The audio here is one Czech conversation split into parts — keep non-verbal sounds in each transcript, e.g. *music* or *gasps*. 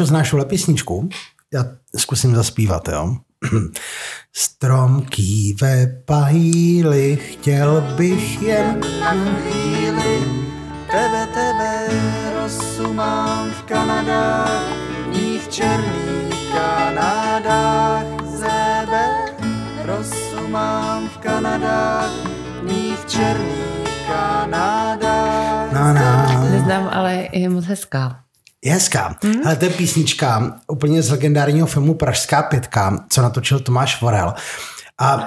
Verčo, znáš tuhle písničku? Já zkusím zaspívat, jo. *clears throat* Stromký ve pahýli, chtěl bych jen na chvíli. Tebe, tebe, rosu mám v Kanadách, mých černých Kanadách. Zebe, rosu mám v Kanadách, mých černých Kanadách. Na, na. Neznám, ale je moc hezká. Je hezká. Hmm? Ale to je písnička úplně z legendárního filmu Pražská pětka, co natočil Tomáš Vorel. A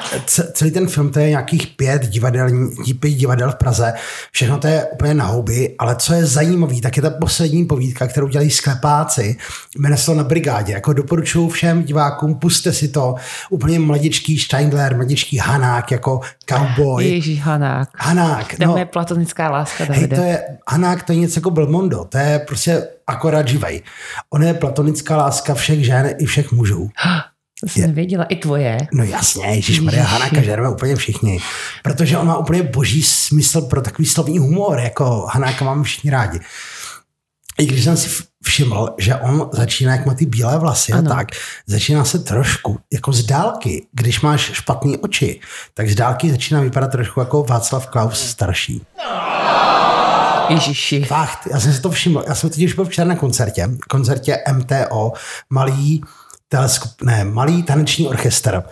celý ten film, to je nějakých pět divadel, pět divadel v Praze. Všechno to je úplně na houby, ale co je zajímavé, tak je ta poslední povídka, kterou dělají sklepáci. Jmenuje se to na brigádě. Jako doporučuji všem divákům, puste si to. Úplně mladičký Steindler, mladičký Hanák, jako cowboy. Ježíš Hanák. Hanák, To je no. moje platonická láska, Hej, to je, Hanák to je něco jako Belmondo, to je prostě akorát živej. On je platonická láska všech žen i všech mužů. *gasps* To jsem nevěděla. I tvoje. No jasně, Ježíš Maria Hanáka žereme úplně všichni. Protože on má úplně boží smysl pro takový slovní humor, jako Hanáka máme všichni rádi. I když jsem si všiml, že on začíná, jak má ty bílé vlasy Ano. a tak, začíná se trošku, jako z dálky, když máš špatné oči, tak z dálky začíná vypadat trošku jako Václav Klaus starší. Ježíši. Fakt, já jsem si to všiml. Já jsem totiž byl včera na koncertě, koncertě MTO, malý teleskop, ne, malý taneční orchestr,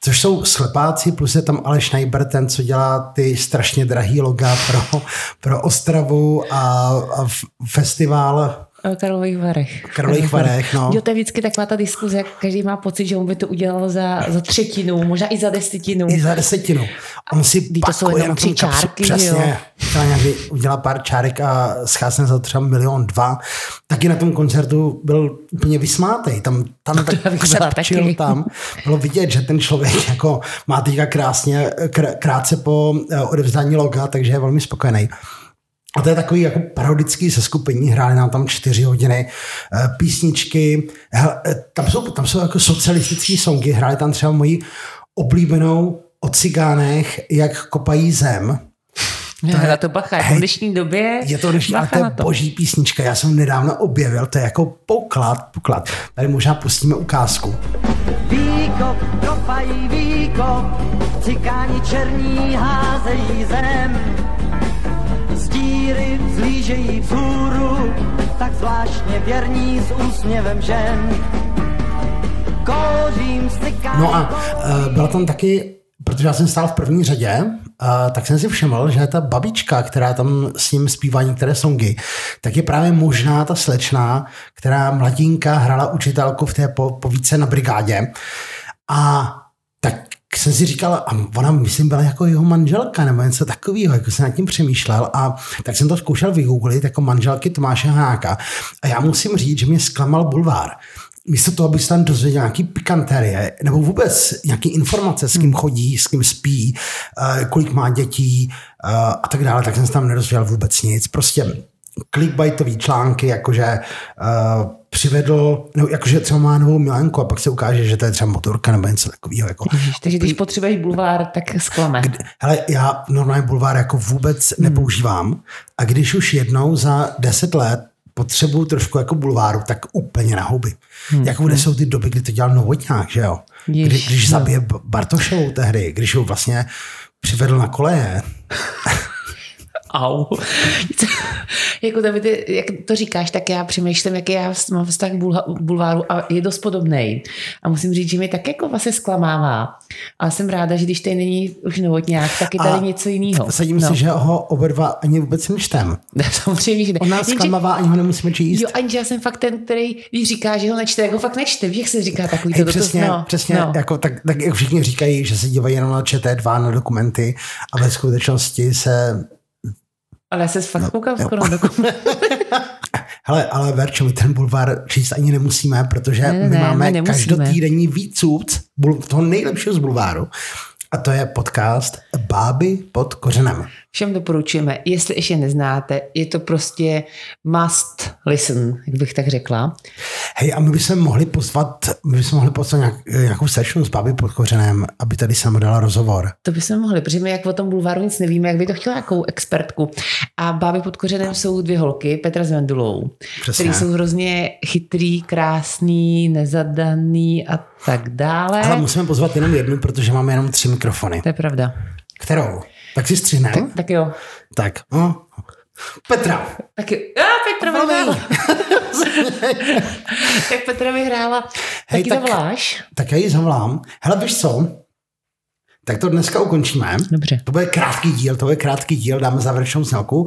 což jsou slepáci, plus je tam Aleš Schneiber, ten, co dělá ty strašně drahý loga pro, pro Ostravu a, a festival Karlových Varech. Karlových Varech, no. Jo, to je vždycky taková ta diskuze, jak každý má pocit, že on by to udělal za, za třetinu, možná i za desetinu. i za desetinu. On si Vždyť to jsou jenom tři čárky, přesně, třeba nějaký udělá pár čárek a scházne za třeba milion, dva. Taky na tom koncertu byl úplně vysmátej. Tam, tam tak křepčil tam. Bylo vidět, že ten člověk jako má teďka krásně, kr- krátce po eh, odevzdání loga, takže je velmi spokojený. A to je takový jako parodický seskupení, hráli nám tam čtyři hodiny eh, písničky, Hele, eh, tam jsou, tam jsou jako socialistické songy, hráli tam třeba moji oblíbenou o cigánech, jak kopají zem. To je, na to bacha. Jako v hej, dnešní době Je to dnešní, ale bacha to je to. boží písnička, já jsem nedávno objevil, to je jako poklad, poklad. Tady možná pustíme ukázku. Výkop, kopají výkop, cikáni černí házejí zem. Díry zlížejí vzhůru, tak zvláštně věrní s úsměvem žen. Kouřím No a uh, byla tam taky, protože já jsem stál v první řadě, uh, tak jsem si všiml, že ta babička, která tam s ním zpívá některé songy, tak je právě možná ta slečná, která mladinka hrála učitelku v té po, povídce na brigádě. A tak jsem si říkal, a ona myslím byla jako jeho manželka nebo něco takového, jako jsem nad tím přemýšlel a tak jsem to zkoušel vygooglit jako manželky Tomáše Hanáka a já musím říct, že mě zklamal bulvár místo toho, abych se tam dozvěděl nějaký pikanterie, nebo vůbec nějaký informace, s kým chodí, s kým spí, eh, kolik má dětí eh, a tak dále, tak jsem se tam nedozvěděl vůbec nic. Prostě clickbaitový články, jakože uh, přivedl, nebo jakože třeba má novou milenku a pak se ukáže, že to je třeba motorka nebo něco takového. Jako. Takže když potřebuješ bulvár, tak zklame. Hele, já normálně bulvár jako vůbec Hmm. nepoužívám a když už jednou za deset let potřebuju trošku jako bulváru, tak úplně na huby. Hmm. Jako kde jsou ty doby, kdy to dělal Novotňák, že jo? Jež, když jo. zabije Bartošovou tehdy, když ho vlastně přivedl na koleje. *laughs* Au. *laughs* jako Davide, jak to říkáš, tak já přemýšlím, jaký já mám vztah k bulváru a je dost podobný. A musím říct, že mi tak jako vlastně zklamává. A jsem ráda, že když tady není už novotňák, tak je tady A něco jiného. Sadím no. si, že ho oba dva ani vůbec nečtem. *laughs* Samozřejmě, že ne. On nás zklamává, ani ho nemusíme číst. Jo, ani já jsem fakt ten, který, když říká, že ho nečte, jako fakt nečte. Víš, jak se říká takový Hej, to, to, přesně, no, přesně no. jako, tak, tak jak všichni říkají, že se dívají jenom na ČT2, na dokumenty a ve skutečnosti se Ale já se fakt No, koukám skoro na dokument. *laughs* Hele, ale Verčo, my ten bulvár číst ani nemusíme, protože Ne, ne, my ne, máme my každotýdenní bul- toho nejlepšího z bulváru. A to je podcast Báby pod kořenem. Všem doporučujeme, jestli ještě neznáte, je to prostě must listen, jak bych tak řekla. Hej, a my bychom mohli pozvat, my bychom mohli pozvat nějak, nějakou session s Báby pod kořenem, aby tady jsem dala rozhovor. To bychom mohli, protože my jak o tom bulváru nic nevíme, jak by to chtěla jakou expertku. A báby pod kořenem jsou dvě holky, Petra s Vendulou, který jsou hrozně chytrý, krásný, nezadaný a tak dále. Ale musíme pozvat jenom jednu, protože máme jenom tři mikrofony. To je pravda. Kterou? Tak si stříhne. Tak, Tak jo. tak. No. Petra. Tak jo. A Petra vyhrála. *laughs* tak Petra vyhrála. Hej, Taky tak- zavoláš? Tak já ji zavolám. Hele, víš co? Tak to dneska ukončíme. Dobře. To bude krátký díl, to bude krátký díl, dáme závěrečnou znělku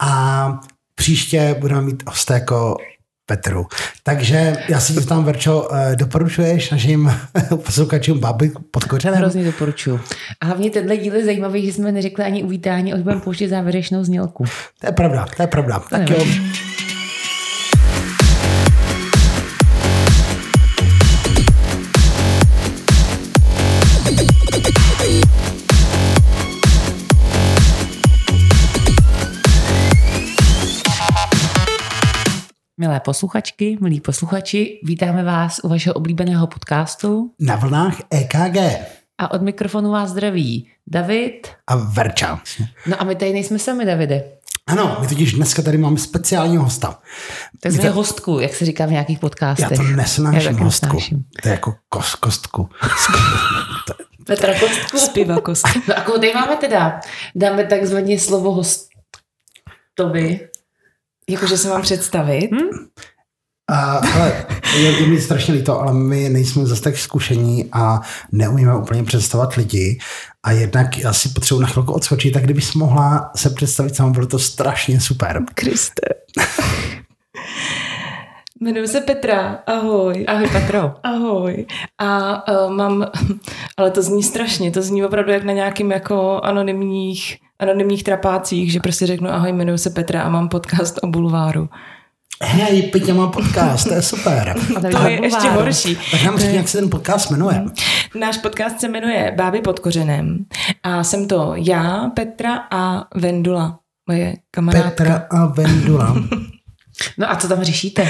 a příště budeme mít hosta jako Petru. Takže já si tam, Verčo, eh, doporučuješ našim *laughs* posluchačům baby pod kořenem? Hrozně doporučuju. A hlavně tenhle díl je zajímavý, že jsme neřekli ani uvítání, už budeme pouštět závěrečnou znělku. To je pravda, to je pravda. Tak jo. Milé posluchačky, milí posluchači, vítáme vás u vašeho oblíbeného podcastu Na vlnách EKG a od mikrofonu vás zdraví David. a Verča. No a my tady nejsme sami, Davide. Ano, my totiž dneska tady máme speciálního hosta. Takzvaně to- hostku, jak se říká v nějakých Já podcastech. to nesnáším taky hostku. nesnáším. To je jako kos, kostku. *laughs* Petra Kostku. Zpěva kost. *laughs* No a koho tady máme teda? Dáme takzvaně slovo hostovi. Jakože se mám představit. Hm? A, ale je, je mi strašně líto, ale my nejsme zase tak zkušení a neumíme úplně představovat lidi. A jednak já si potřebuji na chvilku odskočit, tak kdybys mohla se představit sama, bylo to strašně super. Kriste. Jmenuji se Petra, ahoj. Ahoj Petro. Ahoj. A uh, mám, *laughs* ale to zní strašně, to zní opravdu jak na nějakým jako anonymních, anonymních trapácích, že prostě řeknu ahoj, jmenuji se Petra a mám podcast o bulváru. Hej, Peťa má podcast, to je super. A *laughs* To máme je ještě horší. Tak nám řekni, jak se ten podcast jmenuje. Náš podcast se jmenuje Báby pod kořenem a jsem to já, Petra a Vendula, moje kamarádka. Petra a Vendula. *laughs* No a co tam řešíte?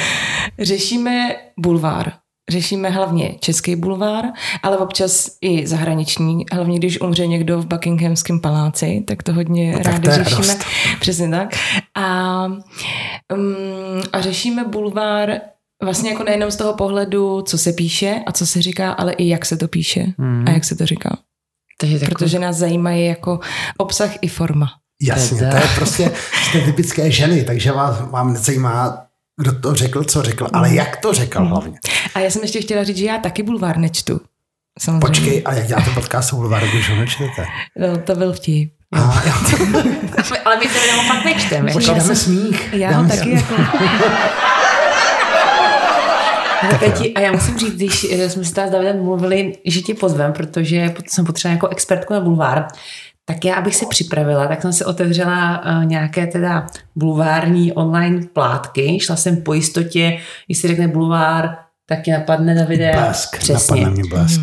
Řešíme bulvár. Řešíme hlavně český bulvár, ale občas i zahraniční. Hlavně když umře někdo v Buckinghamském paláci, tak to hodně No, rádi řešíme. radost. Přesně tak. A, um, a řešíme bulvár vlastně jako nejenom z toho pohledu, co se píše a co se říká, ale i jak se to píše Hmm. a jak se to říká. Takže takový... Protože nás zajímají jako obsah i forma. Jasně, to je prostě, jste typické ženy, takže vás, vám nezajímá, kdo to řekl, co řekl, ale jak to řekl hlavně. A já jsem ještě chtěla říct, že já taky bulvár nečtu. Samozřejmě. Počkej, a jak děláte podcast o Bulváru, když ho nečtete? No, to byl vtip. A, já, *laughs* Ale my se jenom fakt nečteme. počkej, dáme smích. Já ho taky jako... *laughs* Peti, a já musím říct, když eh, jsme si tady s Davidem mluvili, že ti pozvem, protože jsem potřeba jako expertku na bulvár, tak já, abych se připravila, tak jsem si otevřela uh, nějaké teda bulvární online plátky. Šla jsem po jistotě, si řekne bulvár, tak ti napadne Davide. Blesk, Přesně. napadne mě blesk.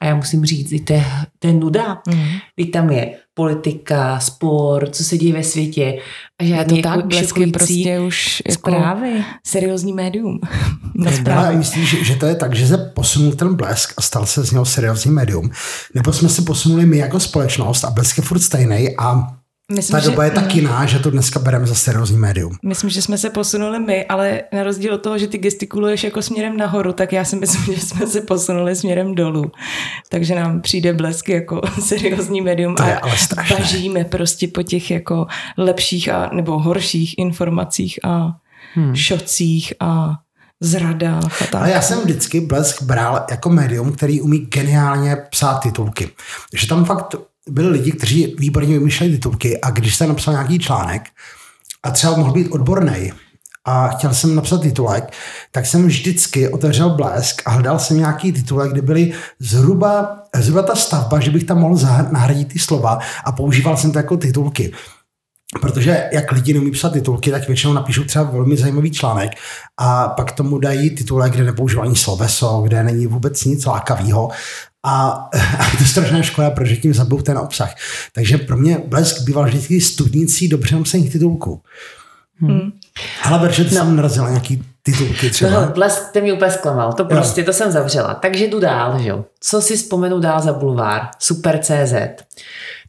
A já musím říct, i to je, to je nuda. Mhm. Teď tam je politika, sport, co se děje ve světě. A Je žádný to jako tak, blesk je šokující prostě už jako zprávy. seriózní médium. *laughs* Ale zprávy. myslíš, že, že to je tak, že se posunul ten blesk a stal se z něho seriózní médium? Nebo jsme se posunuli my jako společnost a blesk je furt stejný a Myslím, ta že, doba je tak jiná, že to dneska bereme za seriózní médium. myslím, že jsme se posunuli my, ale na rozdíl od toho, že ty gestikuluješ jako směrem nahoru, tak já si myslím, *laughs* že jsme se posunuli směrem dolů. Takže nám přijde blesk jako *laughs* seriózní médium To a bažíme prostě po těch jako lepších a nebo horších informacích a hmm. šocích a zradách a tak. Ale já jsem vždycky blesk bral jako médium, který umí geniálně psát titulky. Že tam fakt byli lidi, kteří výborně vymýšleli titulky a když jsem napsal nějaký článek a třeba mohl být odborný a chtěl jsem napsat titulek, tak jsem vždycky otevřel blesk a hledal jsem nějaký titulek, kde byly zhruba, zhruba ta stavba, že bych tam mohl nahradit ty slova a používal jsem to jako titulky. Protože jak lidi neumí psat titulky, tak většinou napíšou třeba velmi zajímavý článek a pak tomu dají titulek, kde nepoužívají sloveso, kde není vůbec nic lákavého A, *laughs* a je to strašná škoda, protože tím zabou ten obsah. Takže pro mě Blesk býval vždycky studnicí dobře napsaných titulků. Hmm. Ale Berže, ty no. jsem narazila nějaký titulky třeba. No, blesk, ten mě úplně zklamal, to prostě, jo. to jsem zavřela. Takže jdu dál, že jo. Co si vzpomenu dál za bulvár? Super CZ.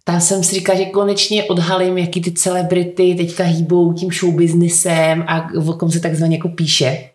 Tam jsem si říkala, že konečně odhalím, jaký ty celebrity teďka hýbou tím showbiznisem a o kom se takzvaně jako píše.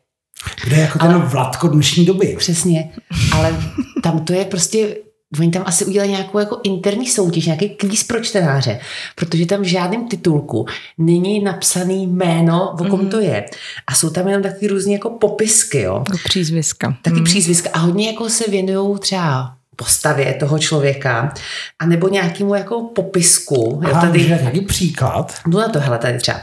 Kde je jako ten ale, Vladko dnešní doby. Přesně, ale tam to je prostě Oni tam asi udělali nějakou jako interní soutěž, nějaký kvíz pro čtenáře, protože tam v žádném titulku není napsaný jméno, o kom mm. to je. A jsou tam jenom taky různé jako popisky, jo. Jako přízviska. Taky mm. přízviska. A hodně jako se věnují třeba postavě toho člověka, a nebo nějakému jako popisku. A tady nějaký příklad? Jdu na to, hele, tady třeba.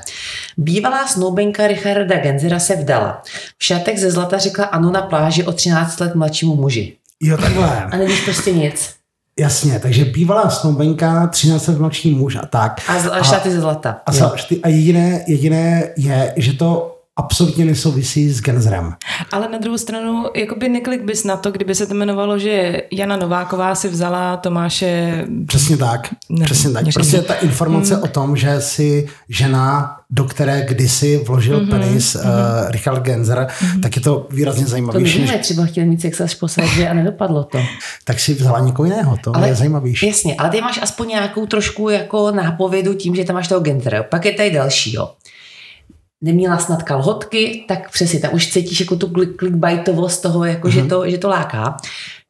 Bývalá snoubenka Richarda Genzera se vdala. V šatek ze zlata řekla ano na pláži o 13 let mladšímu muži. Jo, takhle. A nevíš prostě nic. Jasně, takže bývalá snoubenka, 13 let mladší muž a tak. A, zl- a šaty ze zlata. A, a, a jediné, jediné je, že to absolutně nesouvisí s Genzerem. Ale na druhou stranu, jakoby neklik bys na to, kdyby se to jmenovalo, že Jana Nováková si vzala Tomáše... Přesně tak, ne, přesně tak. Prostě ta informace hmm. o tom, že si žena, do které kdysi vložil mm-hmm. penis mm-hmm. uh, Richard Genzer, mm-hmm. tak je to výrazně zajímavější. To nevíme, třeba chtěl mít sex až posadě a nedopadlo to. tak si vzala někoho jiného, to ale, je zajímavější. Jasně, ale ty máš aspoň nějakou trošku jako nápovědu tím, že tam máš toho Genzera. Pak je tady další, jo neměla snad kalhotky, tak přesně, tam už cítíš jako tu clickbaitovost toho, jako mm-hmm. že, mhm. to, že to láká.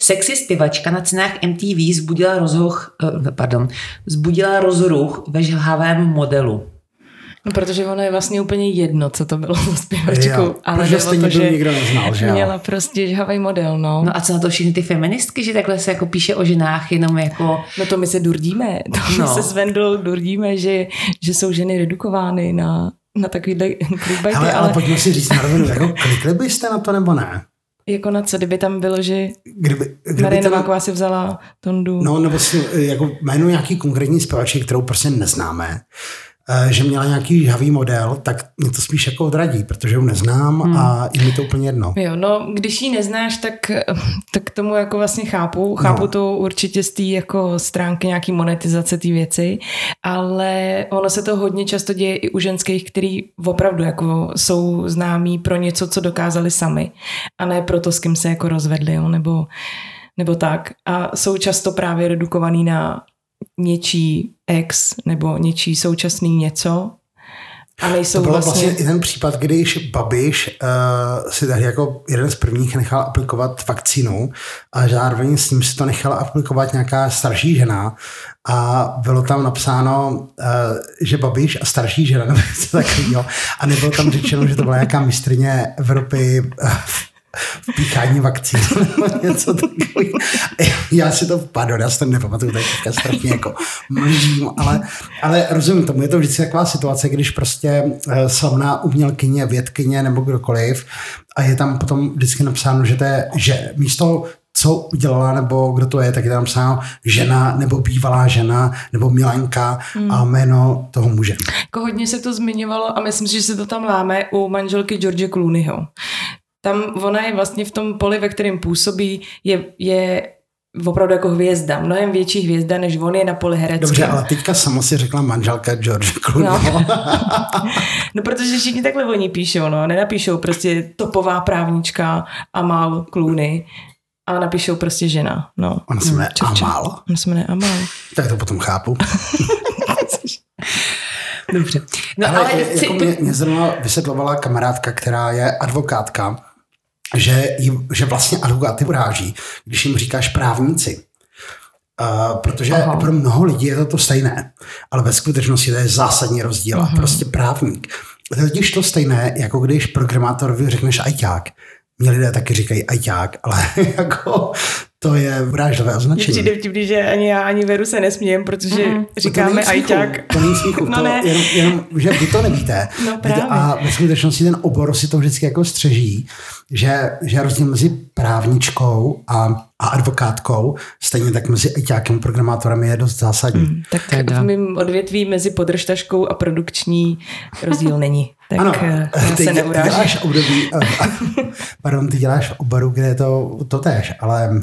Sexy zpěvačka na cenách MTV zbudila rozruch, eh, pardon, zbudila rozruch ve žlhavém modelu. No, protože ono je vlastně úplně jedno, co to bylo za zpěvačku. Jo, ale protože stejně to, že nikdo neznal, že Měla prostě žhavý model, no. No a co na to všechny ty feministky, že takhle se jako píše o ženách jenom jako... No to my se durdíme, to no. my se s Vendou durdíme, že, že jsou ženy redukovány na na takovýhle clickbaity. Ale, ale, ale pojďme si říct na rovinu, jako klikli byste na to nebo ne? Jako na co, kdyby tam bylo, že kdyby, kdyby Marie Nováková si vzala Tondu. No, nebo si jako jméno nějaký konkrétní zpěvačky, kterou prostě neznáme. Eh, že měla nějaký žhavý model, tak mě to spíš jako odradí, protože ho neznám hmm. a je mi to úplně jedno. Jo, no, když ji neznáš, tak, tak tomu jako vlastně chápu. Chápu no. to určitě z té jako stránky nějaký monetizace té věci, ale ono se to hodně často děje i u ženských, který opravdu jako jsou známí pro něco, co dokázali sami a ne pro to, s kým se jako rozvedli, jo, nebo, nebo tak. A jsou často právě redukovaný na něčí ex nebo něčí současný něco a nejsou to byl vlastně... vlastně jeden případ, když Babiš uh, si tady jako jeden z prvních nechal aplikovat vakcínu a zároveň s ním si to nechala aplikovat nějaká starší žena a bylo tam napsáno, uh, že Babiš a starší žena nebo něco takového a nebylo tam řečeno, že to byla nějaká mistrně Evropy uh, píchání vakcín *laughs* nebo něco takového. Já si to, pardon, já si to nepamatuju, tak teďka strašně jako mlžím, ale, ale rozumím tomu, je to vždycky taková situace, když prostě eh, slavná umělkyně, vědkyně nebo kdokoliv a je tam potom vždycky napsáno, že to je, že místo co udělala, nebo kdo to je, tak je tam psáno žena, nebo bývalá žena, nebo Milanka hmm. a jméno toho muže. Jako hodně se to zmiňovalo a myslím si, že se to tam láme u manželky George Clooneyho tam ona je vlastně v tom poli, ve kterém působí, je, je opravdu jako hvězda, mnohem větší hvězda, než on je na poli hereckém. Dobře, ale teďka sama si řekla manželka George Clooney. No. *laughs* no, protože všichni takhle oni píšou, no, nenapíšou prostě topová právnička Amal Clooney, a napíšou prostě žena. No. Ona se jmenuje hmm, Amal? Ona se jmenuje Amal. Tak to potom chápu. *laughs* Dobře. No, ale, ale jako mě, mě zrovna vysvětlovala kamarádka, která je advokátka že, jí, že vlastně advokáty uráží, když jim říkáš právníci. Uh, protože Aha. pro mnoho lidí je to to stejné, ale ve skutečnosti to je zásadní rozdíl. Aha. Prostě právník. To je totiž to stejné, jako když programátorovi řekneš ajťák. Mě lidé taky říkají ajťák, ale *laughs* jako to je urážlivé označení. Přijde vtipný, že ani já, ani Veru se nesmějem, protože mm-hmm. říkáme to ajťák. To není smíchu, *laughs* no to ne. Jenom, jenom, že vy to nevíte. No právě. A ve skutečnosti ten obor si to vždycky jako střeží, že, že rozdíl mezi právničkou a, a advokátkou, stejně tak mezi ajťákem a programátorem je dost zásadní. Mm, tak teda. v mém odvětví mezi podržtaškou a produkční rozdíl *laughs* není. Tak ano, eh, *laughs* já ty, se neurážím. Ty děláš období, eh, pardon, ty děláš v oboru, kde je to, to tež, ale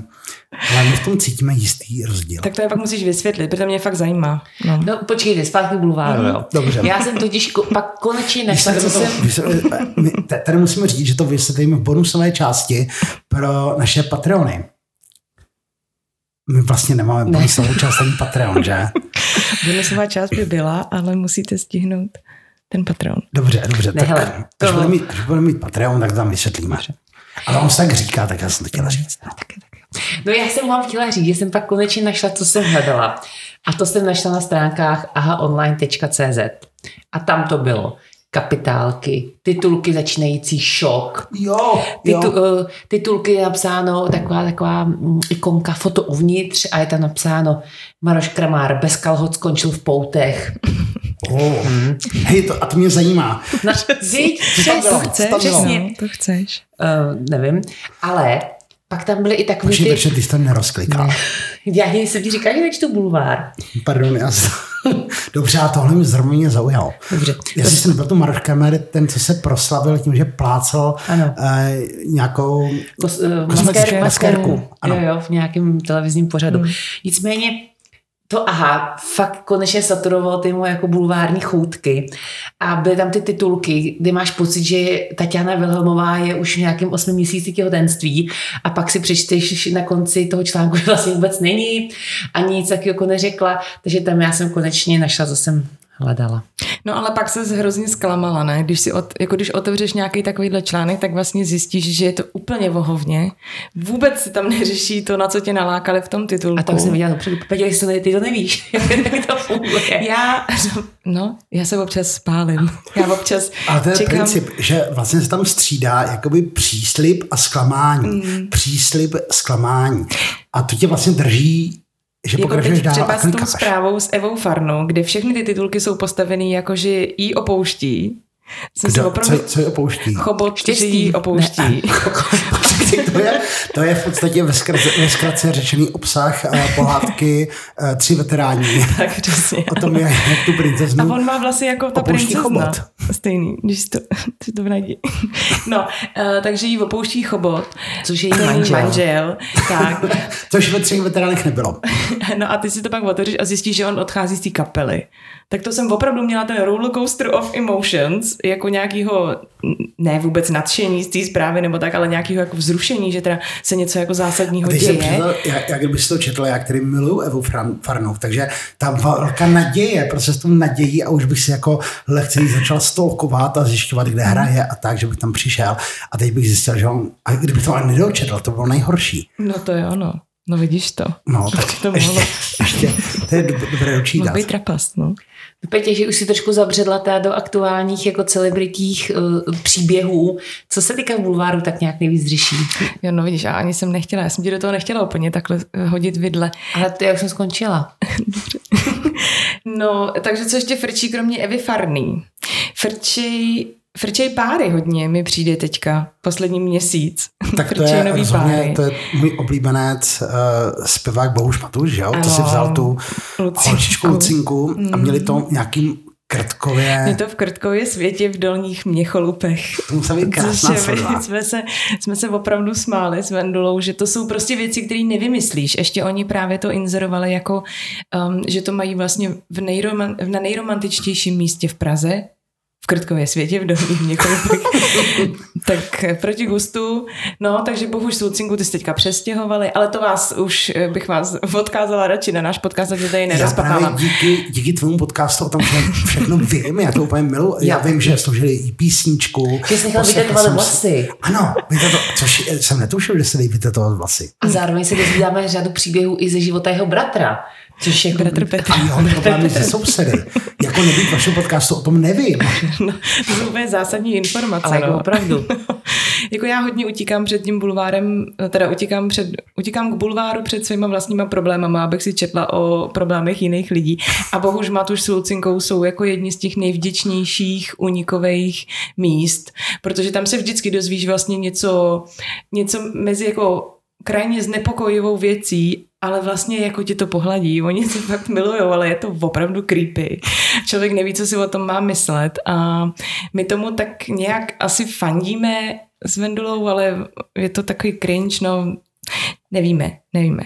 Ale my v tom cítíme jistý rozdíl. Tak to je pak musíš vysvětlit, protože mě fakt zajímá. No. No počkejte, zpátky k bulváru, jo. Mhm, dobře. Já jsem totiž ko- pak konečně našla, co jsem... My Tady musíme říct, že to vysvětlíme v bonusové části pro naše Patreony. My vlastně nemáme bonusovou část ani Patreon, že? Bonusová část by byla, ale musíte stihnout ten patron. Dobře, dobře. Ne, tak hele, až, to- budeme mít, až budeme mít Patreon, tak tam vysvětlíme. Ale on se tak říká, tak já jsem to chtěla říct. No já jsem vám chtěla říct, že jsem pak konečně našla, co jsem hledala. A to jsem našla na stránkách ahaonline.cz. A tam to bylo. Kapitálky, titulky začínající šok, Jo, Titu, jo. uh, titulky je napsáno, taková, taková mm, ikonka foto uvnitř a je tam napsáno Maroš Kramár bez kalhot skončil v poutech. Oh. Hej, to, a to mě zajímá. Na, přesně, Co tam bylo? přesně. No, to chceš. Uh, nevím, ale pak tam byly i takový Počkej, ty... takže ty jsi to nerozklikal. *laughs* Já jsem ti říkala, že nečtu bulvár. Pardon, já jsem... *laughs* Dobře, a tohle mě zrovna mě zaujalo. Dobře. Já si nepletu Marek Kamery, ten, co se proslavil tím, že plácal Ano. eh, nějakou... Kos, uh, Kosmetickou maskérku, maskérku, ano. Jo, jo, v nějakém televizním pořadu. Hmm. Nicméně to aha, fakt konečně saturoval ty moje jako bulvární choutky a byly tam ty titulky, kde máš pocit, že Tatiana Vilhelmová je už v nějakém osmi měsíci těhotenství a pak si přečteš na konci toho článku, že vlastně vůbec není a nic taky jako neřekla, takže tam já jsem konečně našla, jsem hledala. No ale pak se hrozně zklamala, ne? Když si od, jako když otevřeš nějaký takovýhle článek, tak vlastně zjistíš, že je to úplně vohovně. Vůbec si tam neřeší to, na co tě nalákali v tom titulku. A tam jsem viděla dopředu, Petě, jestli to ne- ty to nevíš, *laughs* jak to funguje. Já, no, já se občas spálím. Já občas Ale to je čekám, princip, že vlastně se tam střídá jakoby příslip a zklamání. Mm. Příslip, zklamání. A to tě vlastně drží, že jako teď dál třeba s tou zprávou s Evou Farnou, kde všechny ty titulky jsou postavený jako, že jí opouští. Jsem se Kdo, opravdu... co, co je opouští? Chobot, Štěstí. jí opouští. *laughs* to, je, to je v podstatě ve zkratce, ve zkratce řečený obsah pohádky uh, Tři veteráni. tak přesně. O tom, jak, jak tu A princeznu on má vlastně jako ta princezna. chobot. Stejný, když to, si to najdi. No, uh, takže jí opouští chobot. Což je její manžel. manžel. Tak. Což ve třech veteránech nebylo. *laughs* No a ty si to pak otevřeš a zjistíš, že on odchází z té kapely. Tak to jsem opravdu měla ten rollercoaster of emotions, jako nějakýho, ne vůbec nadšení z té zprávy nebo tak, ale nějakého jako vzrušení, že teda se něco jako zásadního jsem děje. přiznal, jak, jak kdyby si to četl, já který miluju Evu Farnou, takže ta velká naděje, prostě s tou nadějí a už bych si jako lehce začal stolkovat a zjišťovat, kde hraje a tak, že bych tam přišel a teď bych zjistil, že on, a kdyby to ale nedočetl, to bylo nejhorší. No to jo, no. No vidíš to. No, tak to mohlo, ještě, to je dob- dobré mohl dočítat. být trapast, no. Petě, že už si trošku zabředla teda do aktuálních jako celebritních uh, příběhů. Co se týká bulváru, tak nějak nejvíc řeší. Jo, no vidíš, a ani jsem nechtěla, já jsem ti do toho nechtěla úplně takhle eh, hodit vidle. Ale to jak jsem skončila. *laughs* No, takže co ještě frčí kromě Evy Farný? Frčí, frčej páry hodně mi přijde teďka, poslední měsíc. *laughs* Tak to Frčej je, nový rozhodně, páry. to je můj oblíbenec uh, zpěvák Bohuš Matuš, že jo? To Ano. si vzal tu Lucinku. holčičku Lucinku a měli to nějakým krtkově. Je to v Krtkově světě v dolních Měcholupech. To musela být krásná slova. *laughs* jsme, se, jsme se opravdu smáli s Vendulou, že to jsou prostě věci, které nevymyslíš. Ještě oni právě to inzerovali jako, um, že to mají vlastně v nejroman, na nejromantičtějším místě v Praze, v Krtkově světě, v dolních Měcholupech. *laughs* tak eh, proti gustu. No, takže bohuž Sulcinku ty jste teďka přestěhovali, ale to vás už eh, bych vás odkázala radši na náš podcast, takže tady Já právě nerozpakávám. díky, díky tvému podcastu o tom všechno, vím, já to úplně milu. Já vím, že složili i písničku. Že jsi nechal vytetovat si- vlasy. Ano, vyteto, což jsem netušil, že se dají vytetovat vlasy. A zároveň se dozvídáme řadu příběhů i ze života jeho bratra. Což jako... Bratr Petr. A jeho problémy se sousedy. Jako nebýt vašeho podcastu, o tom nevím. *laughs* No, to jsou úplně zásadní informace. Ale jako no. opravdu. *laughs* jako já hodně utíkám před tím bulvárem, teda utíkám, před, utíkám k bulváru před svýma vlastníma problémama, abych si četla o problémech jiných lidí. A bohuž Matuš s Lucinkou jsou jako jedni z těch nejvděčnějších unikových míst, protože tam se vždycky dozvíš vlastně něco, něco mezi jako krajně znepokojivou věcí, ale vlastně jako tě to pohladí. Oni se fakt milujou, ale je to opravdu creepy. Člověk neví, co si o tom má myslet a my tomu tak nějak asi fandíme s Vendulou, ale je to takový cringe, no Nevíme, nevíme.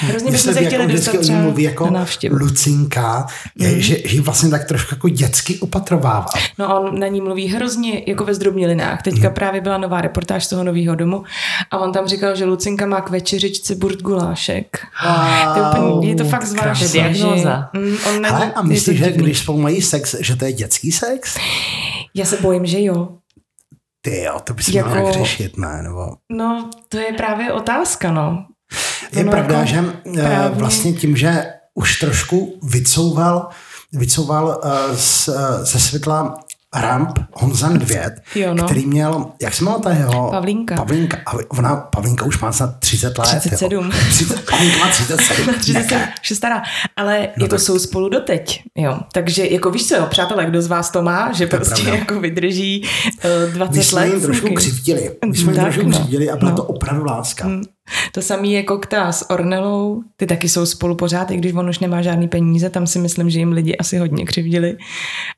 Hrozně bychom se chtěli jako dostat vždycky o ní třeba mluví jako na návštěvu. Lucinka, je, že, že ji vlastně tak trošku jako dětsky opatrovává. No on na ní mluví hrozně jako ve zdrobnělinách. Teďka právě byla nová reportáž z toho nového domu a on tam říkal, že Lucinka má k večeřičce burt gulášek. To je, úplně, je to fakt zvláštní. krásné. Diagnóza. Mm, on na Hele, ní- a myslíš, že když spolu mají sex, že to je dětský sex? Já se bojím, že jo. Ty jo, to by se Jako- nějak řešit, ne? Nebo... No, to je právě otázka, no. Je Ono pravda, jako že eh, právně- vlastně tím, že už trošku vycouval, vycouval eh, z, eh, ze světla Ramp Honza Nedvěd, Jo, no. který měl, jak se jmenula ta jeho? Pavlínka. Pavlínka. A ona, Pavlínka už má snad 30 let. 37. Jo. 30, Pavlínka má 37. 37, Ne. už je stará, ale No jako tak- jsou spolu doteď, jo. Takže jako víš co, přátelé, kdo z vás to má, že To prostě pravda. jako vydrží uh, 20 My jsme let. jim trošku křivdili. My jsme jim trošku no. křivdili a byla No. to opravdu láska. To samý je Kokta s Ornelou, ty taky jsou spolu pořád, i když on už nemá žádný peníze, tam si myslím, že jim lidi asi hodně křivdili.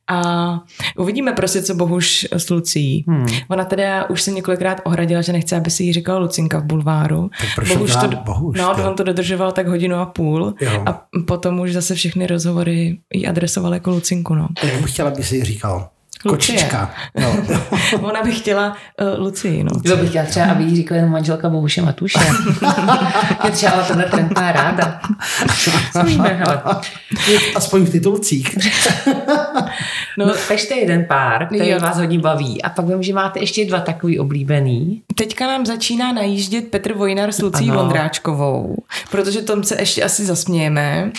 A uvidíme prostě, co Bohuš s Lucí. Hmm. Ona teda už se několikrát ohradila, že nechce, aby si jí říkala Lucinka v bulváru. Proč to Bohuš, no, ty? on to dodržoval tak hodinu a půl Jo. a potom už zase všechny rozhovory jí adresoval jako Lucinku. No. Chtěla, aby si jí říkal. Lucie. Kočička. Jo. *laughs* Ona by chtěla uh, Lucii. No. Jo, bych chtěla třeba, aby jí říkala jenom manželka Bohuše Matuše. *laughs* Je třeba ale tohle trend má ráda. Hele. Aspoň v titulcích. No, takže jeden pár, který Jo. vás hodně baví. A pak vím, že máte ještě dva takový oblíbený. Teďka nám začíná najíždět Petr Vojnar s Lucí Ano. Vondráčkovou, protože tom se ještě asi zasmějeme.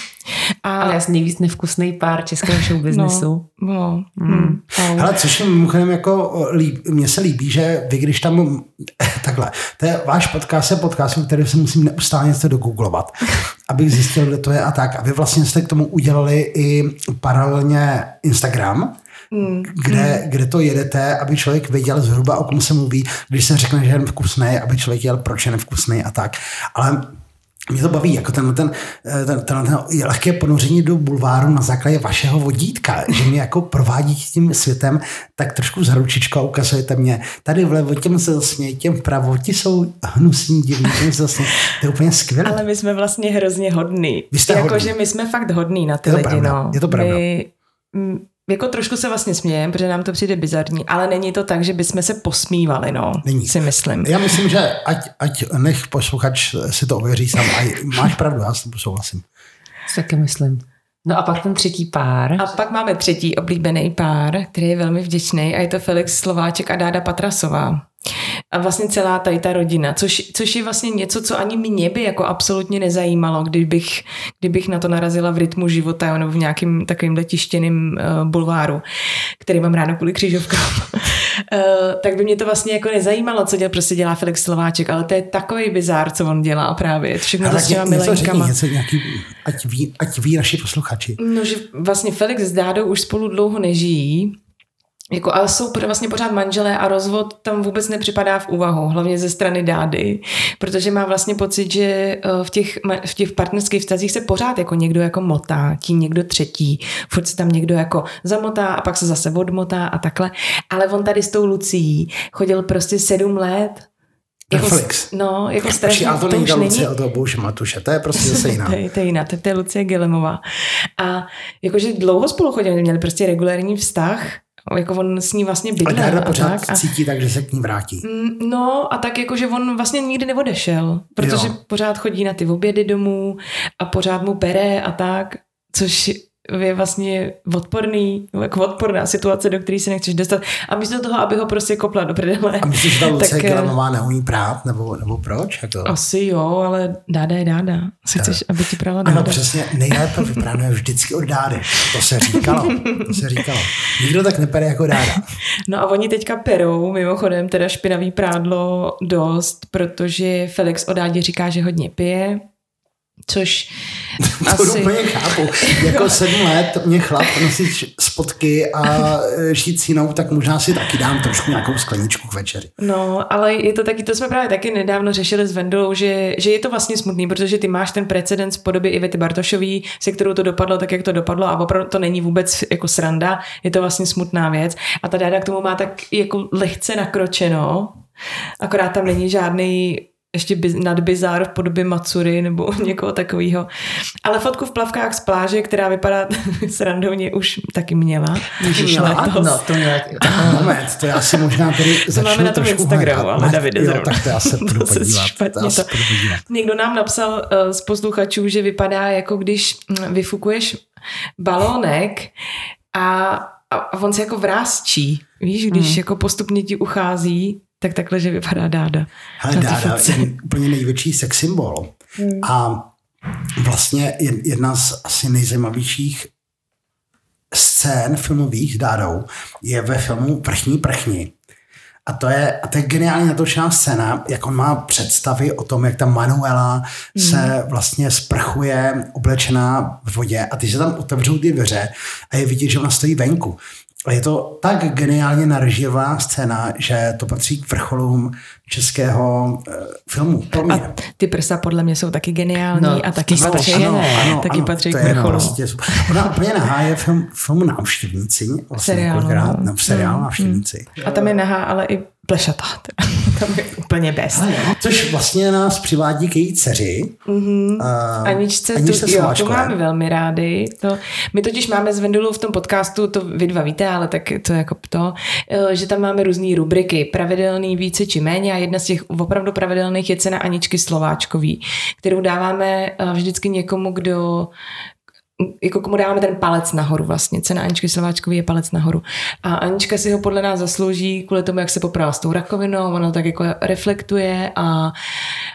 A Ale asi nejvíc nevkusný pár českého showbiznesu. No, no, hmm. au. Ale což je mimochodem jako líb, mně se líbí, že vy když tam *laughs* takhle, to je váš podcast, je podcast, u kterého se musím neustále něco dogooglovat, *laughs* abych zjistil, kde to je a tak. A vy vlastně jste k tomu udělali i paralelně Instagram, Hmm. kde, kde to jedete, aby člověk věděl zhruba, o kom se mluví, když se řekne, že je nevkusný, aby člověk věděl, proč je nevkusný a tak. Ale mě to baví, jako ten, ten, ten, ten, ten lehké ponoření do bulváru na základě vašeho vodítka, že mě jako provádí tím světem, tak trošku za ručičku a ukazujete mě, tady vlevo těm se zasmějí, těm vpravo, ti jsou hnusní, divní, těm se zasmějí. To je úplně skvělé. Ale my jsme vlastně hrozně hodní. Vy jste hodný. Jakože my jsme fakt hodní na ty Je to lidi. pravda, no. je to pravda. My, mm, jako trošku se vlastně smějeme, protože nám to přijde bizarní, ale není to tak, že bychom se posmívali, no, Není. si myslím. Já myslím, že ať, ať nech posluchač si to ověří sám. A máš pravdu, já s tím souhlasím. Taky myslím. No a pak ten třetí pár. A pak máme třetí oblíbený pár, který je velmi vděčný a je to Felix Slováček a Dáda Patrasová. A vlastně celá tady ta rodina, což, což je vlastně něco, co ani mě by jako absolutně nezajímalo, kdybych, kdybych na to narazila v rytmu života nebo v nějakým takovým letištěným uh, bulváru, který mám ráno kvůli křižovkám. uh, *laughs* tak by mě to vlastně jako nezajímalo, co dělá, prostě dělá Felix Slováček, ale to je takový bizár, co on dělá právě. Všechno to s těma milenkama. něco nějaký, ať ví, ať ví naši posluchači. No, že vlastně Felix s Dádou už spolu dlouho nežijí, jako, ale jsou vlastně pořád manželé a rozvod tam vůbec nepřipadá v úvahu, hlavně ze strany dády, protože má vlastně pocit, že eh, v těch, v těch partnerských vztazích se pořád jako někdo jako motá, tím někdo třetí, furt se tam někdo jako zamotá a pak se zase odmotá a takhle, ale on tady s tou Lucí chodil prostě sedm let jako, Felix. No, jako strašně, ale to to není ta Lucie od toho Bouše Matuše, to je prostě zase *laughs* jiná. to je, to je jiná, to, to je Lucie Gelemová. A jakože dlouho spolu chodili, měli prostě regulární vztah, jako on s ní vlastně bydlel Dáda a, pořád tak. A, cítí tak, že se k ní vrátí. Mm, no a tak jakože on vlastně nikdy neodešel, protože jo. pořád chodí na ty obědy domů a pořád mu bere a tak, což je vlastně odporný, jako odporná situace, do které se nechceš dostat. A místo toho, aby ho prostě kopla do prdele. A myslíš, že ta Lucie tak, eh, Gelanová neumí prát, nebo, nebo proč? Jako? Asi jo, ale dáda je dáda. Si chceš, aby ti prala dáda. Ano, přesně, nejlépe vypráno je vždycky od dády. To se říkalo, to se říkalo. Nikdo tak nepere jako dáda. No a oni teďka perou, mimochodem teda špinavý prádlo dost, protože Felix o dádě říká, že hodně pije, což *laughs* To asi... úplně chápu. Jako *laughs* sedm let mě chlap nosit spotky a e, šít jinou, tak možná si taky dám trošku nějakou skleničku k večeři. No, ale je to taky, to jsme právě taky nedávno řešili s Vendou, že, že je to vlastně smutný, protože ty máš ten precedens v podobě Ivety Bartošový, se kterou to dopadlo tak, jak to dopadlo a opravdu to není vůbec jako sranda, je to vlastně smutná věc a ta dáda k tomu má tak jako lehce nakročeno, akorát tam není žádný ještě biz, nad bizár v podobě Matsury nebo *laughs* někoho takového. Ale fotku v plavkách z pláže, která vypadá *laughs* srandovně, už taky měla. Měla, letos. no, to měla. Moment, to já si možná tady To máme na tom Instagramu, hledat. ale Ne, Davide jo, zrovna. tak to já se *laughs* se podívat. špatně To podívat. Někdo nám napsal uh, z posluchačů, že vypadá jako když mm, vyfukuješ balónek a, a, a on se jako vrázčí. Víš, když Hmm. jako postupně ti uchází, tak takhle, že vypadá dáda. Hele, Na té Dáda je úplně největší sex symbol. A vlastně jed- jedna z asi nejzajímavějších scén filmových s Dádou je ve filmu Prchní prchni. A to je, a to je geniálně natočená scéna, jak on má představy o tom, jak ta Manuela se vlastně sprchuje oblečená v vodě a ty se tam otevřou ty dveře a je vidět, že ona stojí venku. A je to tak geniálně narežírovaná scéna, že to patří k vrcholům českého uh, filmu. Pro mě. A ty prsa podle mě jsou taky geniální No, a taky no, patří, ano, ano, taky patří to k je vrcholu. prostě, ona úplně nahá je film, film Návštěvníci. Vlastně Seriálu, několikrát, no. no, seriál Mm, Návštěvníci. A tam je nahá, ale i plešatá. *laughs* tam je úplně bez. Což vlastně nás přivádí k její dceři. Mm-hmm. Uh, Aničce, Aničce tu, jo, tu Slováčkové. máme velmi rádi. To, my totiž máme s Vendulou v tom podcastu, to vy dva víte, ale tak to jako to, eh, že tam máme různé rubriky, pravidelný více či méně a jedna z těch opravdu pravidelných je cena Aničky Slováčkový, kterou dáváme eh, vždycky někomu, kdo jako komu dáváme ten palec nahoru vlastně. Cena Aničky Slováčkový je palec nahoru. A Anička si ho podle nás zaslouží kvůli tomu, jak se poprala s tou rakovinou, ona to tak jako reflektuje a,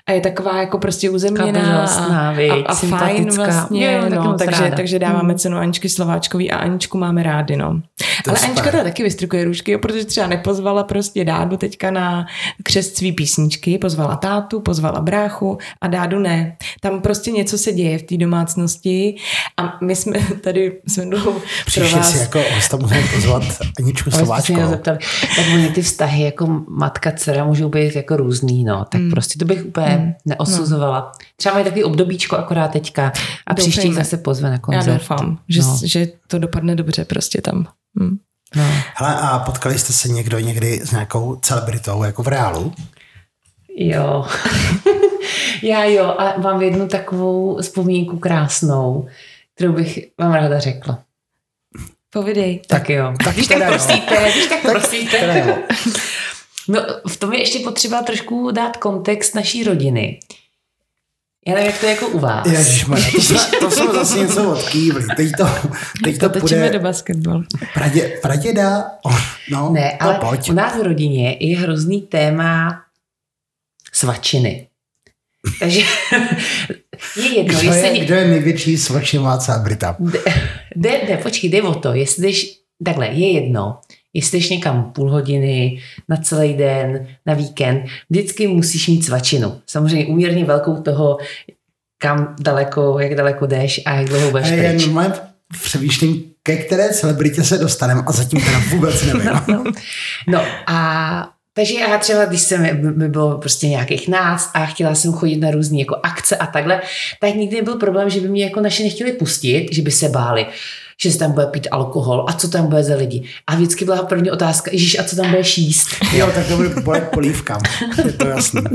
a je taková jako prostě uzemněná a, a, a fajn sympatická. vlastně. Jo, taky no, moc takže, ráda. takže dáváme cenu Aničky Slováčkový a Aničku máme rádi. No. To je Ale Anička teda taky vystrukuje růžky, jo, protože třeba nepozvala prostě Dádu teďka na křest svý písničky, pozvala tátu, pozvala bráchu a Dádu ne. Tam prostě něco se děje v té domácnosti a my jsme tady s Vendou pro vás si jako hosta musíme pozvat Aničku Slováčkovou. mě zeptali, tak oni ty vztahy jako matka, dcera můžou být jako různý, no. Tak prostě to bych úplně neosuzovala. Třeba mají takový obdobíčko akorát teďka a Doufejme. zase pozve na Já koncert. doufám, že, No. že to dopadne dobře prostě tam. Hm. No. Hele, a potkali jste se někdo někdy s nějakou celebritou, jako v reálu? Jo. *laughs* Já jo, a mám jednu takovou vzpomínku krásnou, kterou bych vám ráda řekla. Povidej. Tak jo. tak když teda tak jo. prosíte, když tak prosíte. teda jo. No, v tom je ještě potřeba trošku dát kontext naší rodiny. Já nevím, jak to je jako u vás. Ježišmarja, to jsme, *laughs* to jsme zase něco odkývli. Teď to, teď to Točíme půjde do basketbalu. pradě, praděda. Oh, no, Ne, no, ale pojď. u nás v rodině je hrozný téma svačiny. Takže je jedno, Kdo jestli... je, kdo je největší svačivá celebrita? Jde, jde, počkej, jde o to, jestli jdeš, takhle, je jedno, jestli jdeš někam půl hodiny, na celý den, na víkend, vždycky musíš mít svačinu. Samozřejmě úměrně velkou toho, kam daleko, jak daleko jdeš a jak dlouho budeš já pryč. normálně přemýšlím, ke které celebritě se dostaneme a zatím teda vůbec *laughs* nevím. No, no a takže já třeba, když jsem, by bylo prostě nějakých nás a chtěla jsem chodit na různé jako akce a takhle, tak nikdy nebyl problém, že by mě jako naši nechtěli pustit, že by se báli že se tam bude pít alkohol a co tam bude za lidi. A vždycky byla první otázka, Ježíš, a co tam budeš jíst? Jo, tak to bude polívkám. Je to jasný. *laughs*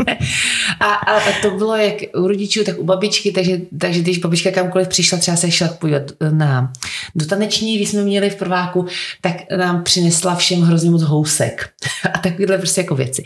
A, a, a to bylo jak u rodičů, tak u babičky, takže, takže když babička kamkoliv přišla, třeba se šla podívat na, do taneční, když jsme měli v prváku, tak nám přinesla všem hrozně moc housek *laughs* a takovéhle prostě jako věci.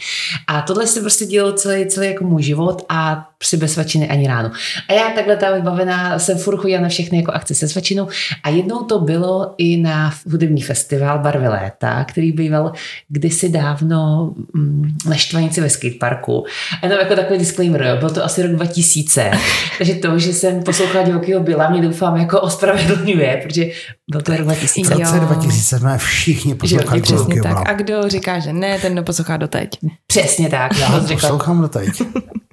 A tohle se prostě dělo celý, celý jako můj život a při bez svačiny ani ráno. A já takhle ta vybavená jsem furt chodila na všechny jako akce se svačinou a jednou to bylo i na hudební festival Barvy léta, který býval kdysi dávno mm, na Štvanici ve skateparku. A jenom jako takový disclaimer, jo, byl to asi rok 2000, *laughs* takže to, že jsem poslouchala divokýho byla, mě doufám jako ospravedlňuje, protože byl to rok V 2000. roce Jo. 2000 jsme všichni poslouchali Přesně tak. A kdo říká, že ne, ten neposlouchá doteď. Přesně tak. Já řekla. poslouchám doteď. *laughs*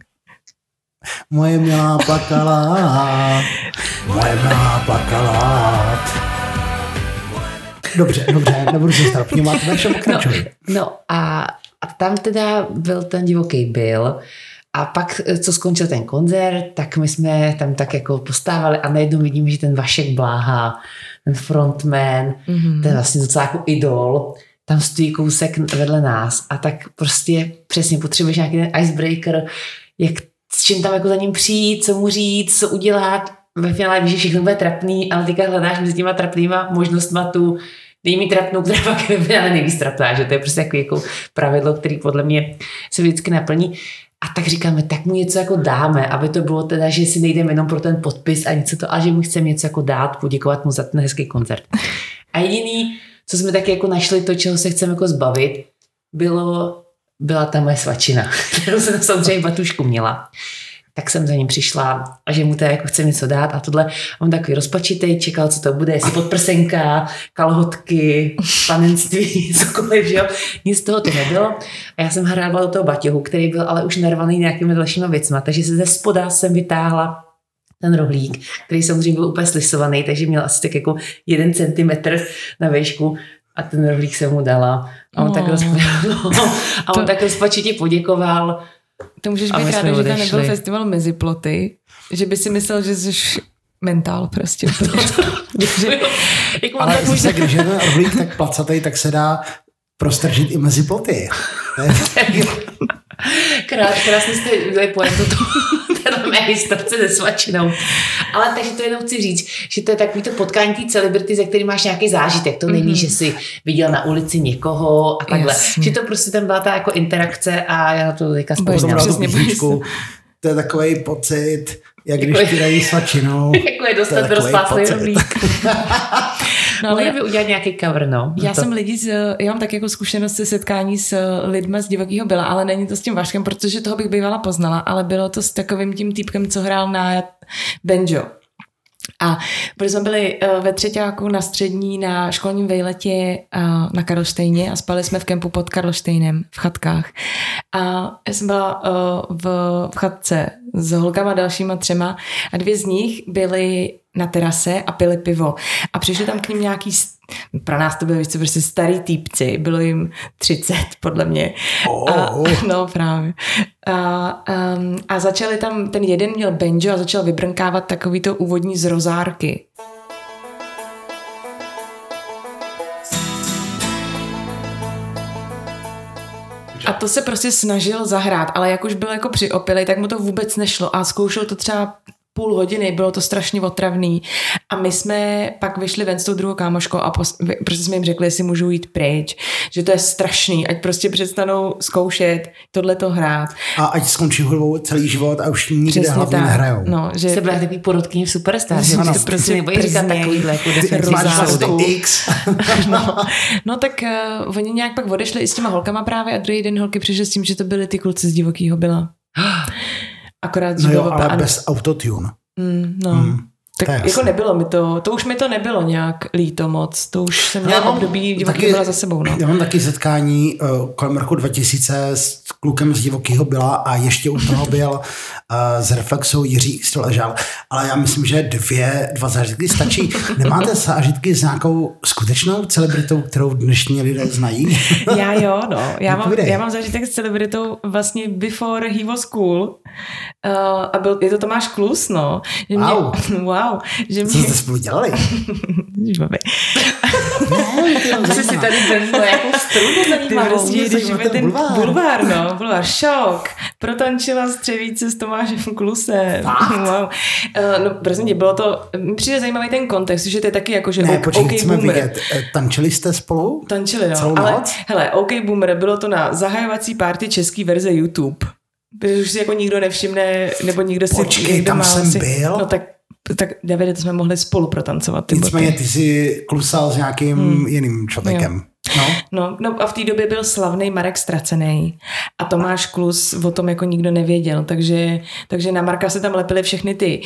Moje milá plakala, moje milá plakala. Dobře, dobře, nebudu se strapňovat, takže pokračuj. No a, a tam teda byl ten divoký byl a pak, co skončil ten koncert, tak my jsme tam tak jako postávali a najednou vidíme, že ten Vašek Bláha, ten frontman, mm-hmm. ten vlastně docela jako idol, tam stojí kousek vedle nás a tak prostě přesně potřebuješ nějaký ten icebreaker, jak, s čím tam jako za ním přijít, co mu říct, co udělat. Ve finále víš, že všechno bude trapný, ale teďka hledáš mezi těma trapnýma možnostma tu nejmí trapnou, která pak ve finále nejvíc trapná, že to je prostě jako, jako pravidlo, který podle mě se vždycky naplní. A tak říkáme, tak mu něco jako dáme, aby to bylo teda, že si nejdeme jenom pro ten podpis a něco to, a že mu chceme něco jako dát, poděkovat mu za ten hezký koncert. A jediný, co jsme taky jako našli, to, čeho se chceme jako zbavit, bylo, byla ta moje svačina, *laughs* kterou jsem samozřejmě batušku měla. Tak jsem za ním přišla a že mu to jako chce něco dát a tohle. A on takový rozpačitý, čekal, co to bude, jestli podprsenka, kalhotky, panenství, *laughs* cokoliv, že jo. Nic z toho to nebylo. A já jsem hrávala do toho baťohu, který byl ale už narvaný nějakými dalšíma věcma, takže se ze spoda jsem vytáhla ten rohlík, který samozřejmě byl úplně slisovaný, takže měl asi tak jako jeden centimetr na výšku a ten rohlík jsem mu dala. A on, Oh. tak, rozpa- *laughs* *laughs* a on To- tak rozpačitě poděkoval. To můžeš být ráda, že to odešli. nebyl festival Meziploty, že by si myslel, že jsi mentál prostě. *laughs* že, Ale tak zase, možná, když je ten tak placatý, tak se dá prostržit i mezi ploty. Krás, krásně jste udělali pointu to, téhle mé historce se svačinou. Ale takže to jenom chci říct, že to je takový to potkání té celebrity, ze který máš nějaký zážitek. To není, že jsi viděl na ulici někoho a takhle. Jasně. Že to prostě tam byla ta jako interakce a já na to teďka písničku. To je takový pocit, jak když Jako- ti dají svačinou. *laughs* Jako je dostat rozpáslý rohlík. *laughs* no, ale by udělat nějaký cover, no. já To- jsem lidi, z, já mám tak jako zkušenost se setkání s lidmi z divokého byla, ale není to s tím Vaškem, protože toho bych bývala poznala, ale bylo to s takovým tím týpkem, co hrál na banjo. A protože jsme byli eh, ve třetíku na střední na školním vejletě eh, na Karlštejně a spali jsme v kempu pod Karlštejnem v chatkách. A já jsem byla eh, v, v chatce s holkama dalšíma třema a dvě z nich byly na terase a pili pivo. A přišli tam k ním nějaký, pro nás to byly prostě starý týpci, bylo jim 30 podle mě. A, Oh. *laughs* no právě. A, um, a začali tam, ten jeden měl banjo a začal vybrnkávat takový to úvodní z rozárky. A to se prostě snažil zahrát, ale jak už byl jako přiopilej, tak mu to vůbec nešlo a zkoušel to třeba půl hodiny, bylo to strašně otravný. A my jsme pak vyšli ven s tou druhou kámoškou a pos, prostě jsme jim řekli, jestli můžou jít pryč, že to je strašný, ať prostě přestanou zkoušet tohle to hrát. A ať skončí hudbou celý život a už nikde hlavně nehrajou. No, že Jste byla takový porodkyně v Superstar, že Ano. *laughs* to prostě nebojí říkat takovýhle jako vlastně X. *laughs* no, no tak uh, oni nějak pak odešli i s těma holkama právě a druhý den holky přišly s tím, že to byly ty kluci z divokýho byla. Akorát, že No jo, ale bez autotune. Mm, no. Mm, Tak to jako nebylo mi to, to už mi to nebylo nějak líto moc, to už jsem měla mám období, divoký taky- byla za sebou, no. Já mám taky setkání uh, kolem roku 2000 s klukem z Divokýho byla a ještě u toho byl uh, z Reflexu Jiří Stoležal, ale já myslím, že dvě, dva zážitky stačí. Nemáte zážitky s nějakou skutečnou celebritou, kterou dnešní lidé znají? *laughs* Já jo, no. Já *laughs* mám, já mám zážitek s celebritou vlastně before he was cool. Uh, a byl, je to Tomáš Klus, no. Že Wow. Mě, *laughs* wow. Že Co mě, jste spolu dělali? *laughs* Ne, Asi si tady brnilo jako strunu Ty zajímavou. prostě, mě když ten ten bulvár. bulvár, no, bulvár, šok. Protančila střevíce s Tomášem Klusem. *laughs* Wow. Uh, no, prosím tě, bylo to, mi přijde zajímavý ten kontext, že to je taky jako, že Ne, OK, počkej, OK chceme Boomer. vidět. Eh, Tančili jste spolu? Tančili, no. Celou Ale noc? hele, OK Boomer, bylo to na zahajovací party český verze YouTube. Protože už si jako nikdo nevšimne, nebo nikdo si... Počkej, někdo tam jsem si, byl. No tak, tak Davide, to jsme mohli spolu protancovat. Ty Nicméně ty jsi klusal s nějakým Hmm. jiným člověkem. No. No, no a v té době byl slavný Marek Ztracený a Tomáš Klus o tom jako nikdo nevěděl, takže, takže na Marka se tam lepily všechny ty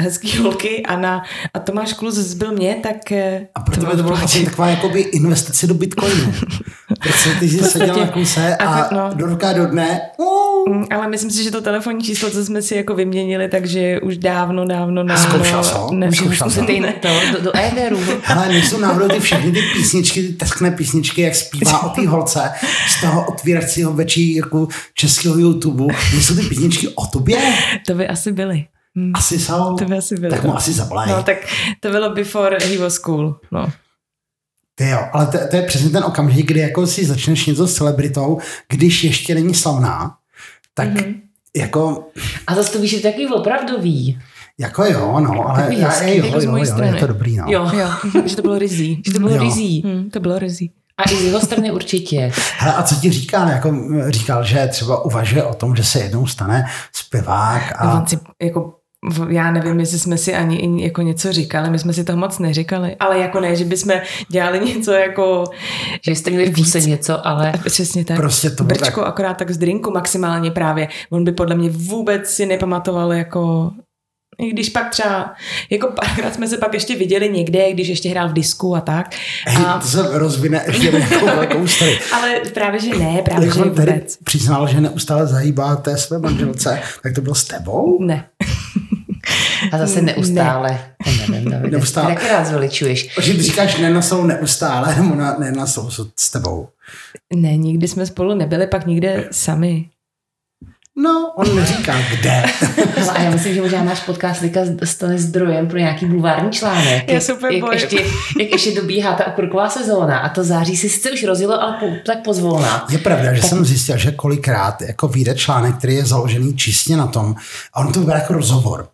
hezký holky a, na, a Tomáš Klus zbyl mě, tak... eh, A pro tebe to bylo vlastně taková jakoby investice do bitcoinu. *laughs* Protože ty jsi seděl na kuse a A no. do roka do dne Mm, Ale myslím si, že to telefonní číslo, co jsme si jako vyměnili, takže už dávno, dávno, dávno... zkoušel ho? Ne, Zkoušel? Musíte jít to, do, do éteru. *laughs* Ale nejsou náhodou ty všechny ty písničky, ty teskné písničky, jak zpívá o té holce z toho otvíracího večí jako českého YouTube. Nejsou ty písničky o tobě? to by asi byly. Hm, Asi jsou. To by asi byly. Tak mu asi zavolej. No, tak to bylo before he was cool. No. Ty jo, ale to, to, je přesně ten okamžik, kdy jako si začneš něco s celebritou, když ještě není slavná, tak Mhm. mm-hmm. jako, A zase to víš, že je takový opravdový. jako jo, no, ale Takový já, hezký, jo, jako jo, z jo, jo, je to dobrý, no. Jo. Jo, *laughs* že to bylo rizí. Že to bylo Jo. rizí. Hmm, to bylo rizí. A i z jeho strany určitě. Hele, a co ti říkal? Jako říkal, že třeba uvažuje o tom, že se jednou stane zpěvák A... a On si jako já nevím, jestli jsme si ani jako něco říkali, my jsme si toho moc neříkali, ale jako ne, že bychom dělali něco jako, Že jste měli v kuse něco, ale přesně tak, Prostě to bylo brčko akorát tak z drinku maximálně právě, on by podle mě vůbec si nepamatoval jako i když pak třeba, jako párkrát jsme se pak ještě viděli někde, když ještě hrál v disku a tak. hej, A, to se rozvine ještě nějakou *laughs* velkou story. ale právě, že ne, právě, Jak že vůbec. přiznal, že neustále zahýbá té své manželce, tak to bylo s tebou? Ne. A zase neustále. Ne. Nevím, Davide. Neustále. Rád zveličuješ. Že ty říkáš, nenosou neustále, nebo na, nenosou s tebou. Ne, nikdy jsme spolu nebyli, pak nikde sami. No, on neříká, kde. *laughs* No a já myslím, že možná náš podcast teďka stane zdrojem pro nějaký bulvární článek. Já se úplně jak, bojím. ještě, jak ještě dobíhá ta okurková sezóna a to září si sice už rozjelo, ale po, tak pozvolna. Je pravda, že jsem zjistil, že kolikrát jako vyjde článek, který je založený čistě na tom, a on to vypadá jako rozhovor,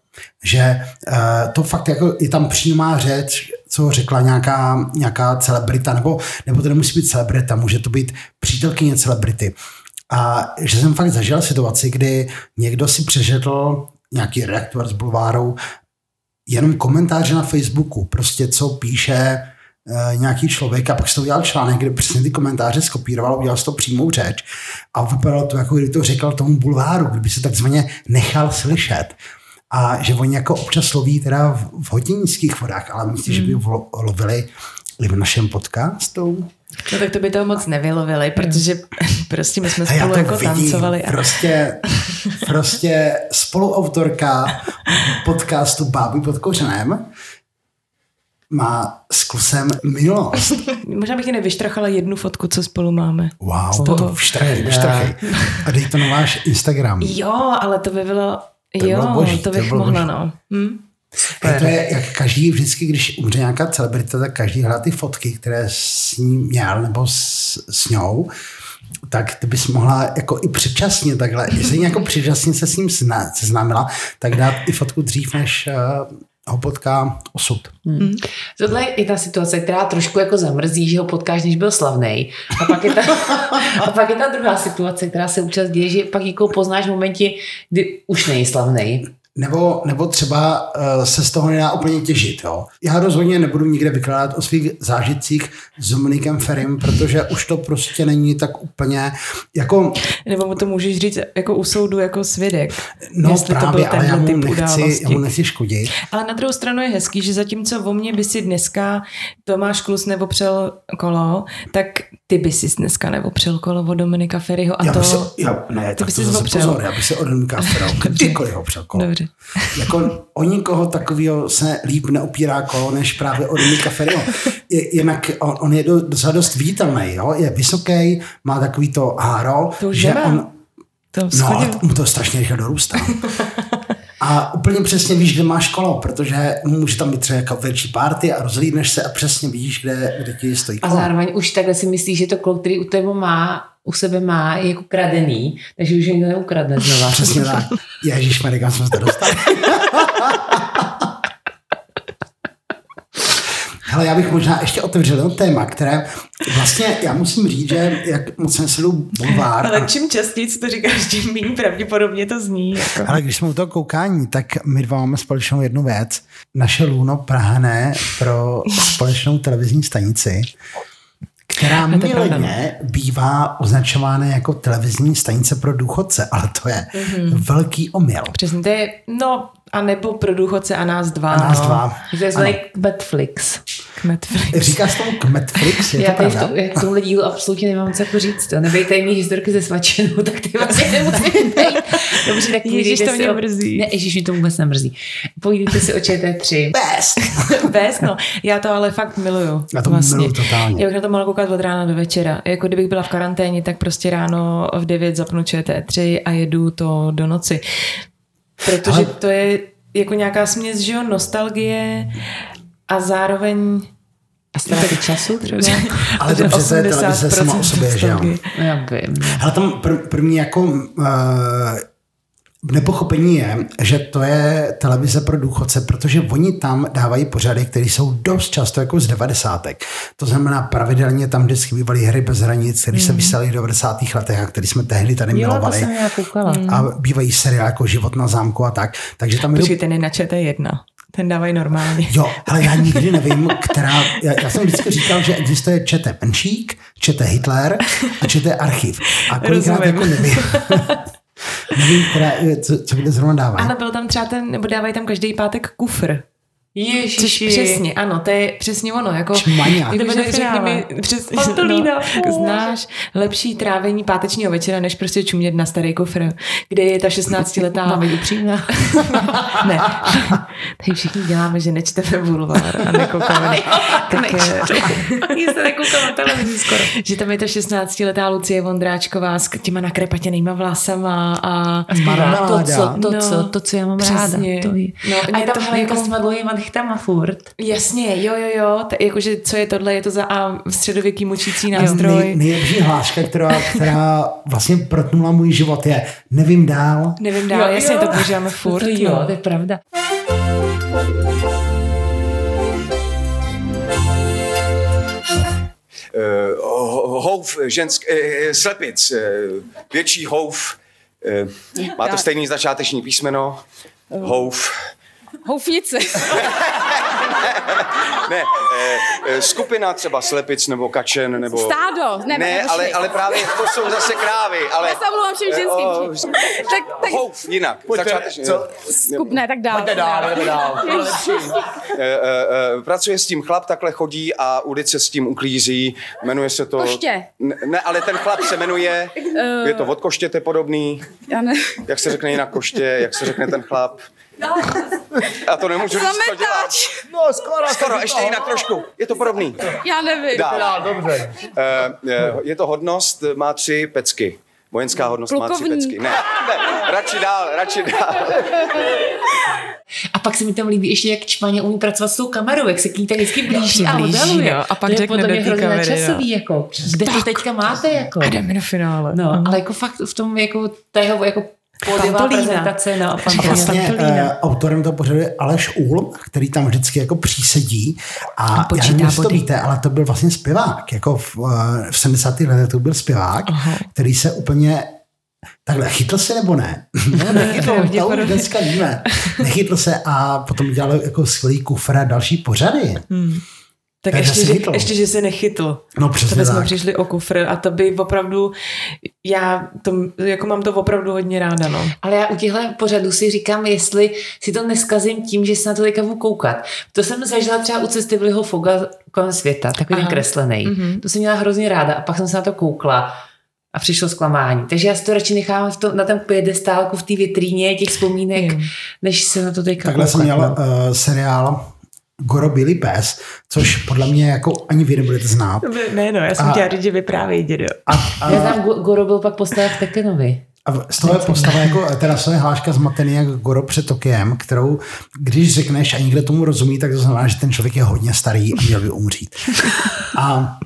že uh, to fakt jako je tam přímá řeč, co řekla nějaká, nějaká celebrita, nebo, nebo to nemusí být celebrita, může to být přítelkyně celebrity. A že jsem fakt zažil situaci, kdy někdo si přečetl nějaký redaktor z bulváru jenom komentáře na Facebooku, prostě co píše e, nějaký člověk a pak se to udělal článek, kde přesně ty komentáře skopíroval, udělal si to přímou řeč a vypadalo to, jako kdyby to říkal tomu bulváru, kdyby se takzvaně nechal slyšet. A že oni jako občas loví teda v, v hodně nízkých vodách, ale myslíš, že by lo- lovili i v našem podcastu? No tak to by toho moc nevylovili, protože *laughs* prostě my jsme spolu to jako vidím, tancovali. A... prostě, prostě spoluautorka podcastu Báby pod kořenem má s kusem minulost. *laughs* Možná bych ji nevyštrachala jednu fotku, co spolu máme. Wow, toho. to vštrachej, vštrachej. A dej to na váš Instagram. Jo, ale to by bylo... To jo, boží, to to by bych bylo mohla, boží. no. Hm? A to je, jak každý vždycky, když umře nějaká celebrita, tak každý hlá ty fotky, které s ním měl nebo s, s ňou, tak ty bys mohla jako i předčasně takhle, jestli jako *laughs* předčasně se s ním sezná- seznámila, tak dát i fotku dřív, než uh, ho potká osud. Tohle je ta situace, která trošku jako zamrzí, že ho potkáš, než byl slavný. A pak je ta, *laughs* a pak je ta druhá situace, která se účast děje, že pak někoho poznáš v momentě, kdy už není slavný. Nebo, nebo třeba uh, se z toho nedá úplně těžit. Jo? Já rozhodně nebudu nikde vykládat o svých zážitcích s Dominikem Ferim, protože už to prostě není tak úplně jako, Nebo mu to můžeš říct jako u soudu jako svědek. no jestli to právě, byl ale já mu, nechci, události. já mu nechci škodit. Ale na druhou stranu je hezký, že zatímco o mě by si dneska Tomáš Klus neopřel kolo, tak ty by si dneska neopřel kolo od Dominika Ferryho a Já to... se, já, ne, to tak by to si zase opřel. pozor, já bych se od Dominika Ferro *laughs* kdykoliv opřel kolo. Dobře. *laughs* Jako o nikoho takového se líp neopírá kolo, než právě o Dominika Ferryho. Jinak on, on je do, docela dost viditelný, jo? je vysoký, má takový to háro, To že nemá. on, To No, ale mu to strašně rychle dorůstá. *laughs* A úplně přesně víš, kde máš kolo, protože může tam být třeba jako větší party a rozhlídneš se a přesně vidíš, kde, kde ti stojí A kolo. zároveň už takhle si myslíš, že to kolo, který u tebe má, u sebe má, je jako kradený, takže už je neukradne znova. Přesně tak. *laughs* Ježíš kam jsme se to dostali. *laughs* Hele, já bych možná ještě otevřel jedno téma, které vlastně, já musím říct, že jak moc jsem sleduju bulvár, Ale a- čím častěji to říkáš, tím méně pravděpodobně to zní. Jako. Ale když jsme u toho koukání, tak my dva máme společnou jednu věc. Naše Luno prahne pro společnou televizní stanici, která pravda, mylně bývá označována jako televizní stanice pro důchodce, ale to je Mhm. velký omyl. Přesně, to je, no, a nebo pro důchodce a nás dva. A nás no. dva. To je zvaný Netflix. Netflix. Říkáš tomu Kmetflix, je Já to tady v, pravda? to, já k tomuhle dílu absolutně nemám co jako říct. To nebejte mý historky ze svačenou, tak ty vlastně nemusím být. Dobře, tak Ježíš, to mě o... mrzí. Ne, Ježíš, mi to vůbec nemrzí. Povídejte si o ČT3. Best. *laughs* Bez, no. Já to ale fakt miluju. Já to vlastně. miluju totálně. Já bych na to mohla koukat od rána do večera. Jako kdybych byla v karanténě, tak prostě ráno v 9 zapnu ČT3 a jedu to do noci. Protože Ale- to je jako nějaká směs, že jo, nostalgie a zároveň A ztráty času třeba? *laughs* Ale dobře, to je televize sama o 80% sobě, že jo? Já vím. Ale tam pr- první jako uh, nepochopení je, že to je televize pro důchodce, protože oni tam dávají pořady, které jsou dost často jako z devadesátek. To znamená, pravidelně tam vždycky bývaly hry bez hranic, které se vysílaly v 90. letech a které jsme tehdy tady Jo, to milovali. jsem já koukala. A bývají seriály jako Život na zámku a tak. Takže tam Počkej, ten je na ČT1. Ten dávají normálně. Jo, ale já nikdy nevím, která... Já, já jsem vždycky říkal, že existuje čete Penšík, čete Hitler a čete Archiv. A kolikrát Rozumím. jako nevím. *laughs* nevím, která, co, co kde zrovna dává. Ale byl tam třeba ten, nebo dávají tam každý pátek kufr. Což Ježiši. přesně, ano, to je přesně ono. Jako. Kdyby Jakože řekni finále. mi, přesně, Antolína, no, znáš lepší trávení pátečního večera, než prostě čumět na starý kufr, kde je ta 16-letá... Mám být upřímná. *laughs* ne, *laughs* tady všichni děláme, že nečteme bulvár a nekoukáme. *laughs* ne, tak, eh, nekoukala na televizi skoro. že tam je ta 16-letá Lucie Vondráčková s těma nakrepatěnýma vlasama a Zpívá to, co, to, No, co, to, co já mám přesně. ráda. To je. No, a je tam to Helenka jako- s těma dlouhýma nechtama furt. Jasně, jo, jo, jo. T- jakože co je tohle, je to za a středověký mučící Nej, nástroj. nejlepší hláška, která, která vlastně protnula můj život je nevím dál. Nevím dál, jasně to používáme furt. To jo, no. to je pravda. eh, ho- houf žensk, eh, slepic, eh, větší houf, eh, má to stejný začáteční písmeno, houf, Houfnice. *laughs* ne, eh, eh, skupina třeba slepic nebo kačen nebo... Stádo. Ne, Ne, ale, ale právě to jsou zase krávy, ale... Já se omlouvám všem Eh, o, ženským. tak, tak Houf, jinak, začátečně. skup, ne, tak dál. Jdeme dál, jdeme dál. *laughs* Eh, eh, eh, pracuje s tím chlap, takhle chodí a ulice s tím uklízí. Jmenuje se to... Koště. Ne, ne, ale ten chlap se jmenuje... Je to od koštěte podobný. Já ne. Jak se řekne jinak koště, jak se řekne ten chlap. Já to nemůžu říct, co dělá. Zametač. No, skoro. Skoro, ještě jinak trošku. Je to podobný. Já nevím. Dál. Dobře. Eh, eh, Je to hodnost, má tři pecky. Vojenská hodnost má tři Plukovník. pecky. Ne, ne, radši dál, radši dál. A pak se mi tam líbí ještě, jak čmaně umí pracovat s tou kamerou, jak se k ní tak vždycky blíží a modeluje. no, a pak to je řekne do té hrozně kamery, časový, jako. Kde to teďka máte, jako? A jdeme do finále. No, ale jako fakt v tom, jako, ta jeho, jako Pantolína. prezentace, no, vlastně uh, autorem toho pořadu je Aleš Úl, který tam vždycky jako přísedí a, A já nevím, jestli to víte, ale to byl vlastně zpěvák. Jako v, uh, v 70. letech to byl zpěvák, Aha. který se úplně Takhle, chytl se nebo ne? *laughs* No, nechytl, to už dneska víme. Nechytl se a potom dělal jako skvělý kufr a další pořady. Tak Takže ještě, že, chytl. ještě, že se nechytl. No To přesně bychom tak. přišli o kufr a to by opravdu, já to, jako mám to opravdu hodně ráda, no. Ale já u těchto pořadů si říkám, jestli si to neskazím tím, že se na to teďka budu koukat. To jsem zažila třeba u cesty Vliho Foga kolem světa, takový ten kreslený. Mhm. Mm-hmm. To jsem měla hrozně ráda a pak jsem se na to koukla a přišlo zklamání. Takže já si to radši nechám v to, na tom piedestálku v té vitríně těch vzpomínek, Jo. než se na to teďka Takhle jsem koukat. měl no. uh, seriál Goro Billy Pes, což podle mě jako ani vy nebudete znát. Ne, no, já jsem A- chtěla říct, že vyprávěj, dědo. A, a, Já znám, Go- Goro byl pak postava v Tekenovi. A z toho je postava jako, teda z toho je hláška zmatený jak Goro před Tokiem, kterou, když řekneš a někdo tomu rozumí, tak to znamená, že ten člověk je hodně starý a měl by umřít. A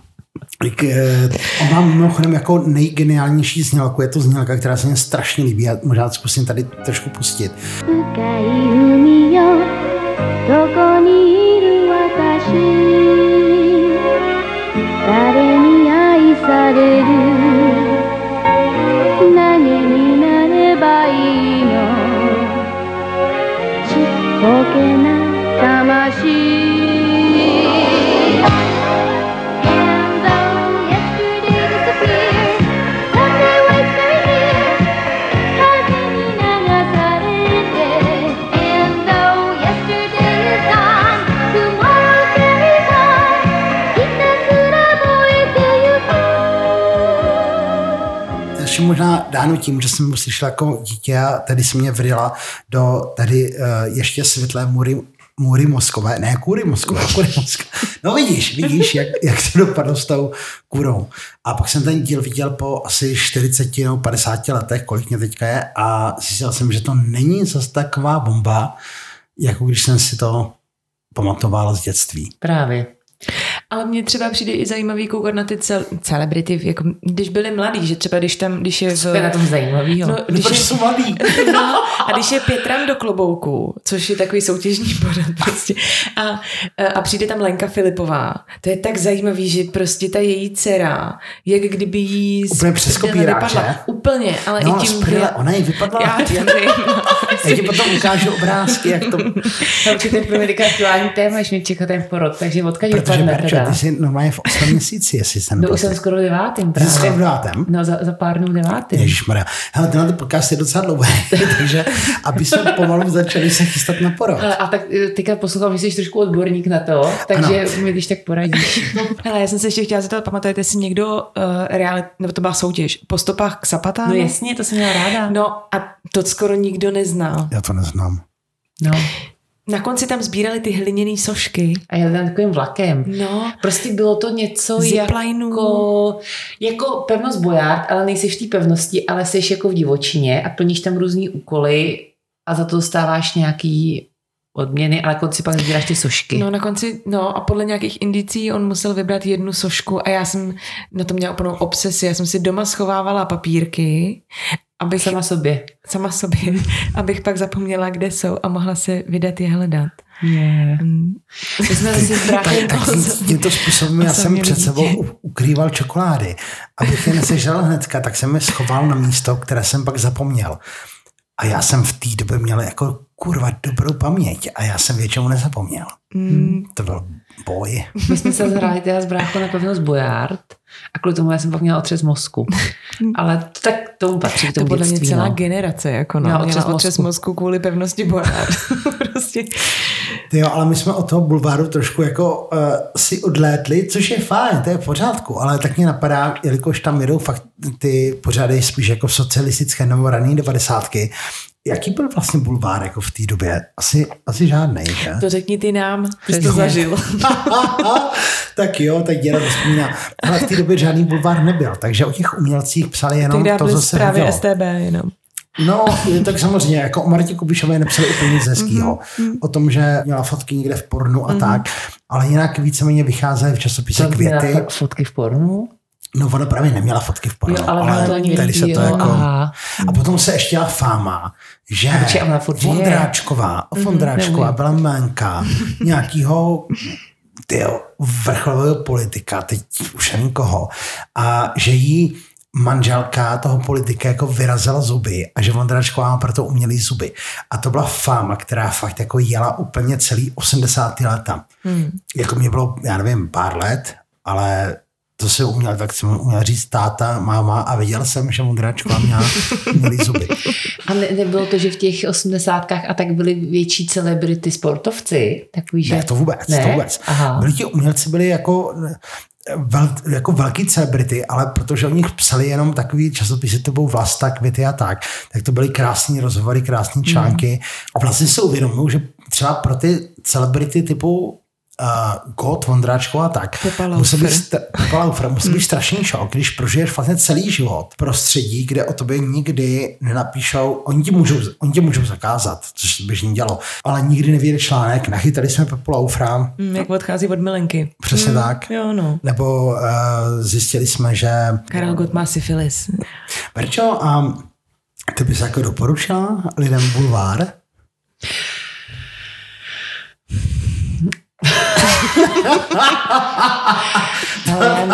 on má mimochodem jako nejgeniálnější znělku, je to znělka, která se mně strašně líbí a možná zkusím tady trošku pustit. 深いく ještě možná dáno tím, že jsem ho slyšel jako dítě a tady se mě vrila do tady uh, ještě světlé můry, můry mozkové, ne kůry mozkové, *laughs* kůry mozkové. No vidíš, vidíš, jak, jak se dopadlo s tou kůrou. A pak jsem ten díl viděl po asi 40 nebo 50 letech, kolik mě teďka je a zjistil jsem, že to není zase taková bomba, jako když jsem si to pamatoval z dětství. Právě. Ale mně třeba přijde i zajímavý koukat na ty cel, celebrity, jako když byli mladí, že třeba když tam, když je v... Co je na tom zajímavýho? No, když Proč je, jsou malí? *laughs* no, a když je Pětram do klobouku, což je takový soutěžní pořad prostě, a, a přijde tam Lenka Filipová, to je tak zajímavý, že prostě ta její dcera, jak kdyby jí Úplně přes že? Úplně, ale No, i tím... prdele, ona jí vypadla. Já to vím. *laughs* Já ti potom ukážu obrázky, jak to... Určitě pro mě teďka aktuální téma, až mě čeká ten porod, takže odkud vypadne Teda? ty jsi normálně v 8 měsíci, jestli jsem No už jsem skoro devátým Ty jsi právě. v devátém? No za, za pár dnů devátým. Ježišmarja. Hele, tenhle podcast je docela dlouhý, *laughs* takže aby jsme pomalu začali se chystat na porod. Ale, a tak eh, teďka poslouchám, že jsi trošku odborník na to, takže mi když tak poradíš. *laughs* Hele, já jsem se ještě chtěla zeptat, pamatujete si někdo uh, realit, nebo to byla soutěž, po stopách k Sapatánu? No jasně, to jsem měla ráda. No a to skoro nikdo nezná. Já to neznám. no. Na konci tam sbírali ty hliněné sošky. A jel tam takovým vlakem. No. Prostě bylo to něco Ziplineů. jako, jako pevnost Bojard, ale nejsi v té pevnosti, ale jsi jako v divočině a plníš tam různý úkoly a za to dostáváš nějaký odměny, ale konci pak sbíráš ty sošky. No na konci, no a podle nějakých indicí on musel vybrat jednu sošku a já jsem na to měla úplnou obsesi. Já jsem si doma schovávala papírky, abych Sama sobě. sama sobě, *laughs* abych pak zapomněla, kde jsou a mohla se vydat je hledat. Yeah. Mm. My jsme Tak tím- tímto způsobem já jsem před sebou ukrýval čokolády. Abych je nesežral hnedka, tak jsem je schoval na místo, které jsem pak zapomněl. A já jsem v té době měl jako kurva dobrou paměť a já jsem většinou nezapomněl. Mm. To byl boj. My jsme se zhráli teda s bráchou na pevnost Bojard a kvůli tomu já jsem pak měla otřes mozku. Ale to, tak tomu patří k To tomu podle mě celá no. generace, jako no. Měla Měla otřes otřes mozku. mozku kvůli pevnosti Bojard. *laughs* prostě. Ty jo, ale my jsme od toho bulváru trošku jako uh, si odlétli, což je fajn, to je v pořádku, ale tak mě napadá, jelikož tam jedou fakt ty pořady spíš jako socialistické nebo rané devadesátky, jaký byl vlastně bulvár jako v té době? Asi, asi žádnej, že? To řekni ty nám, ty jsi to zažil. *laughs* tak jo, tak děda to vzpomíná. Ale v té době žádný bulvár nebyl, takže o těch umělcích psali jenom to, co se zprávy hodilo. STB jenom. No, tak samozřejmě, jako o Martě Kubišové nepsali úplně nic hezkýho. Mhm, O tom, že měla fotky někde v pornu a tak, ale jinak víceméně vycházely v časopise měla Květy. fotky v pornu? No, ona právě neměla fotky v pornu, Jo, ale ale, tady se to jo, jako... aha. A potom se ještě dělala fáma, že. Vondráčková, Vondráčková neumím. byla jménka nějakýho tyjo, vrcholového politika, teď už nevím koho, a že jí manželka toho politika jako vyrazila zuby a že Vondráčková má proto umělý zuby. A to byla fáma, která fakt jako jela úplně celý 80. leta. Hmm. Jako mě bylo, já nevím, pár let, ale to se uměl, tak jsem uměl říct táta, máma a viděl jsem, že Vondráčková měla umělý zuby. A ne, nebylo to, že v těch osmdesátkách a tak byly větší celebrity sportovci? Takový, že... Ne, to vůbec, ne? to vůbec. Aha. Byli ti umělci byli jako, vel, jako velký celebrity, ale protože o nich psali jenom takový časopisy typu Vlasta, Květy a tak, tak to byly krásní rozhovory, krásní články. A vlastně si uvědomují, že třeba pro ty celebrity typu uh, Vondráčková a tak, musí být, Laufer. st- Pepa Laufer, musí být strašný šok, když prožiješ vlastně celý život v prostředí, kde o tobě nikdy nenapíšou, oni ti můžou, oni ti můžou zakázat, což se běžně dělo, ale nikdy nevyjde článek, nachytali jsme Pepu Laufra, Mm, jak odchází od milenky. Přesně tak. Jo, no. Nebo uh, zjistili jsme, že... Karel Gott má syfilis. Verčo, a ty bys jako doporučila lidem bulvár? Ale,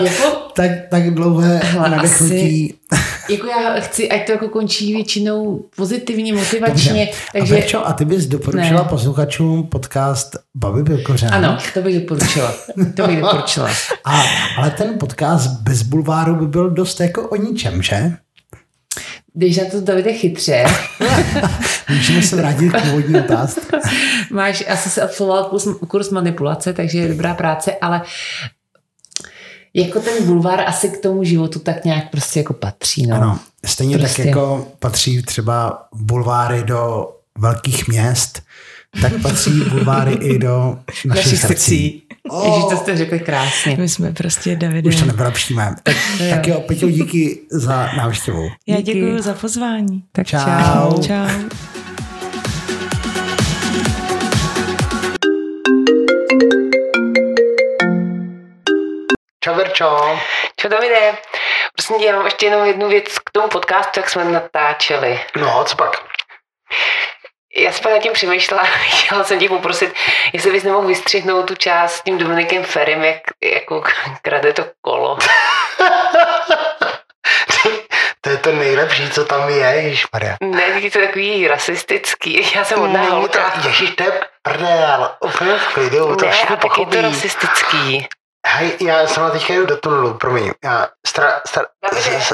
jako, Tak, tak dlouhé Hele, nadechnutí. *laughs* jako já chci, ať to jako končí většinou pozitivně, motivačně. Dobře. Takže, A Verčo, a ty bys doporučila Ne. posluchačům podcast Babi Pilkořen? ano, to bych doporučila. To bych doporučila. *laughs* A, ale ten podcast bez bulváru by byl dost jako o ničem, že? Když na to Davide chytře, *laughs* Můžeme se vrátit k původní otázce. máš, asi se absolvoval kurz, kurz manipulace, takže je dobrá práce, ale jako ten bulvár asi k tomu životu tak nějak prostě jako patří. No. Ano, stejně Prostě. tak jako patří třeba bulváry do velkých měst, tak patří bulváry i do našich, Našich srdcí. srdcí. Ježíš, to jste řekli krásně. My jsme prostě Davide. Už to nevylepšíme. Tak, tak jo, Peťo, díky za návštěvu. Já děkuji za pozvání. Tak Čau. čau. Čau. čo? Čo tam jde? Prosím tě, já mám ještě jenom jednu věc k tomu podcastu, jak jsme natáčeli. No, co pak? Já jsem pak nad tím přemýšlela, *laughs* chtěla jsem tě poprosit, jestli bys nemohl vystřihnout tu část s tím Dominikem Ferem, jak jako *laughs* krade to kolo. *laughs* To je to nejlepší, co tam je, ježišmarja. Ne, je to takový rasistický. Já jsem hodná Není to, holka. ježiš, to je prdel, úplně v klidu, to Ne, a tak je to rasistický. Hej, já jsem teďka jdu do tunelu, promiň. Já, stra, stra, s, s,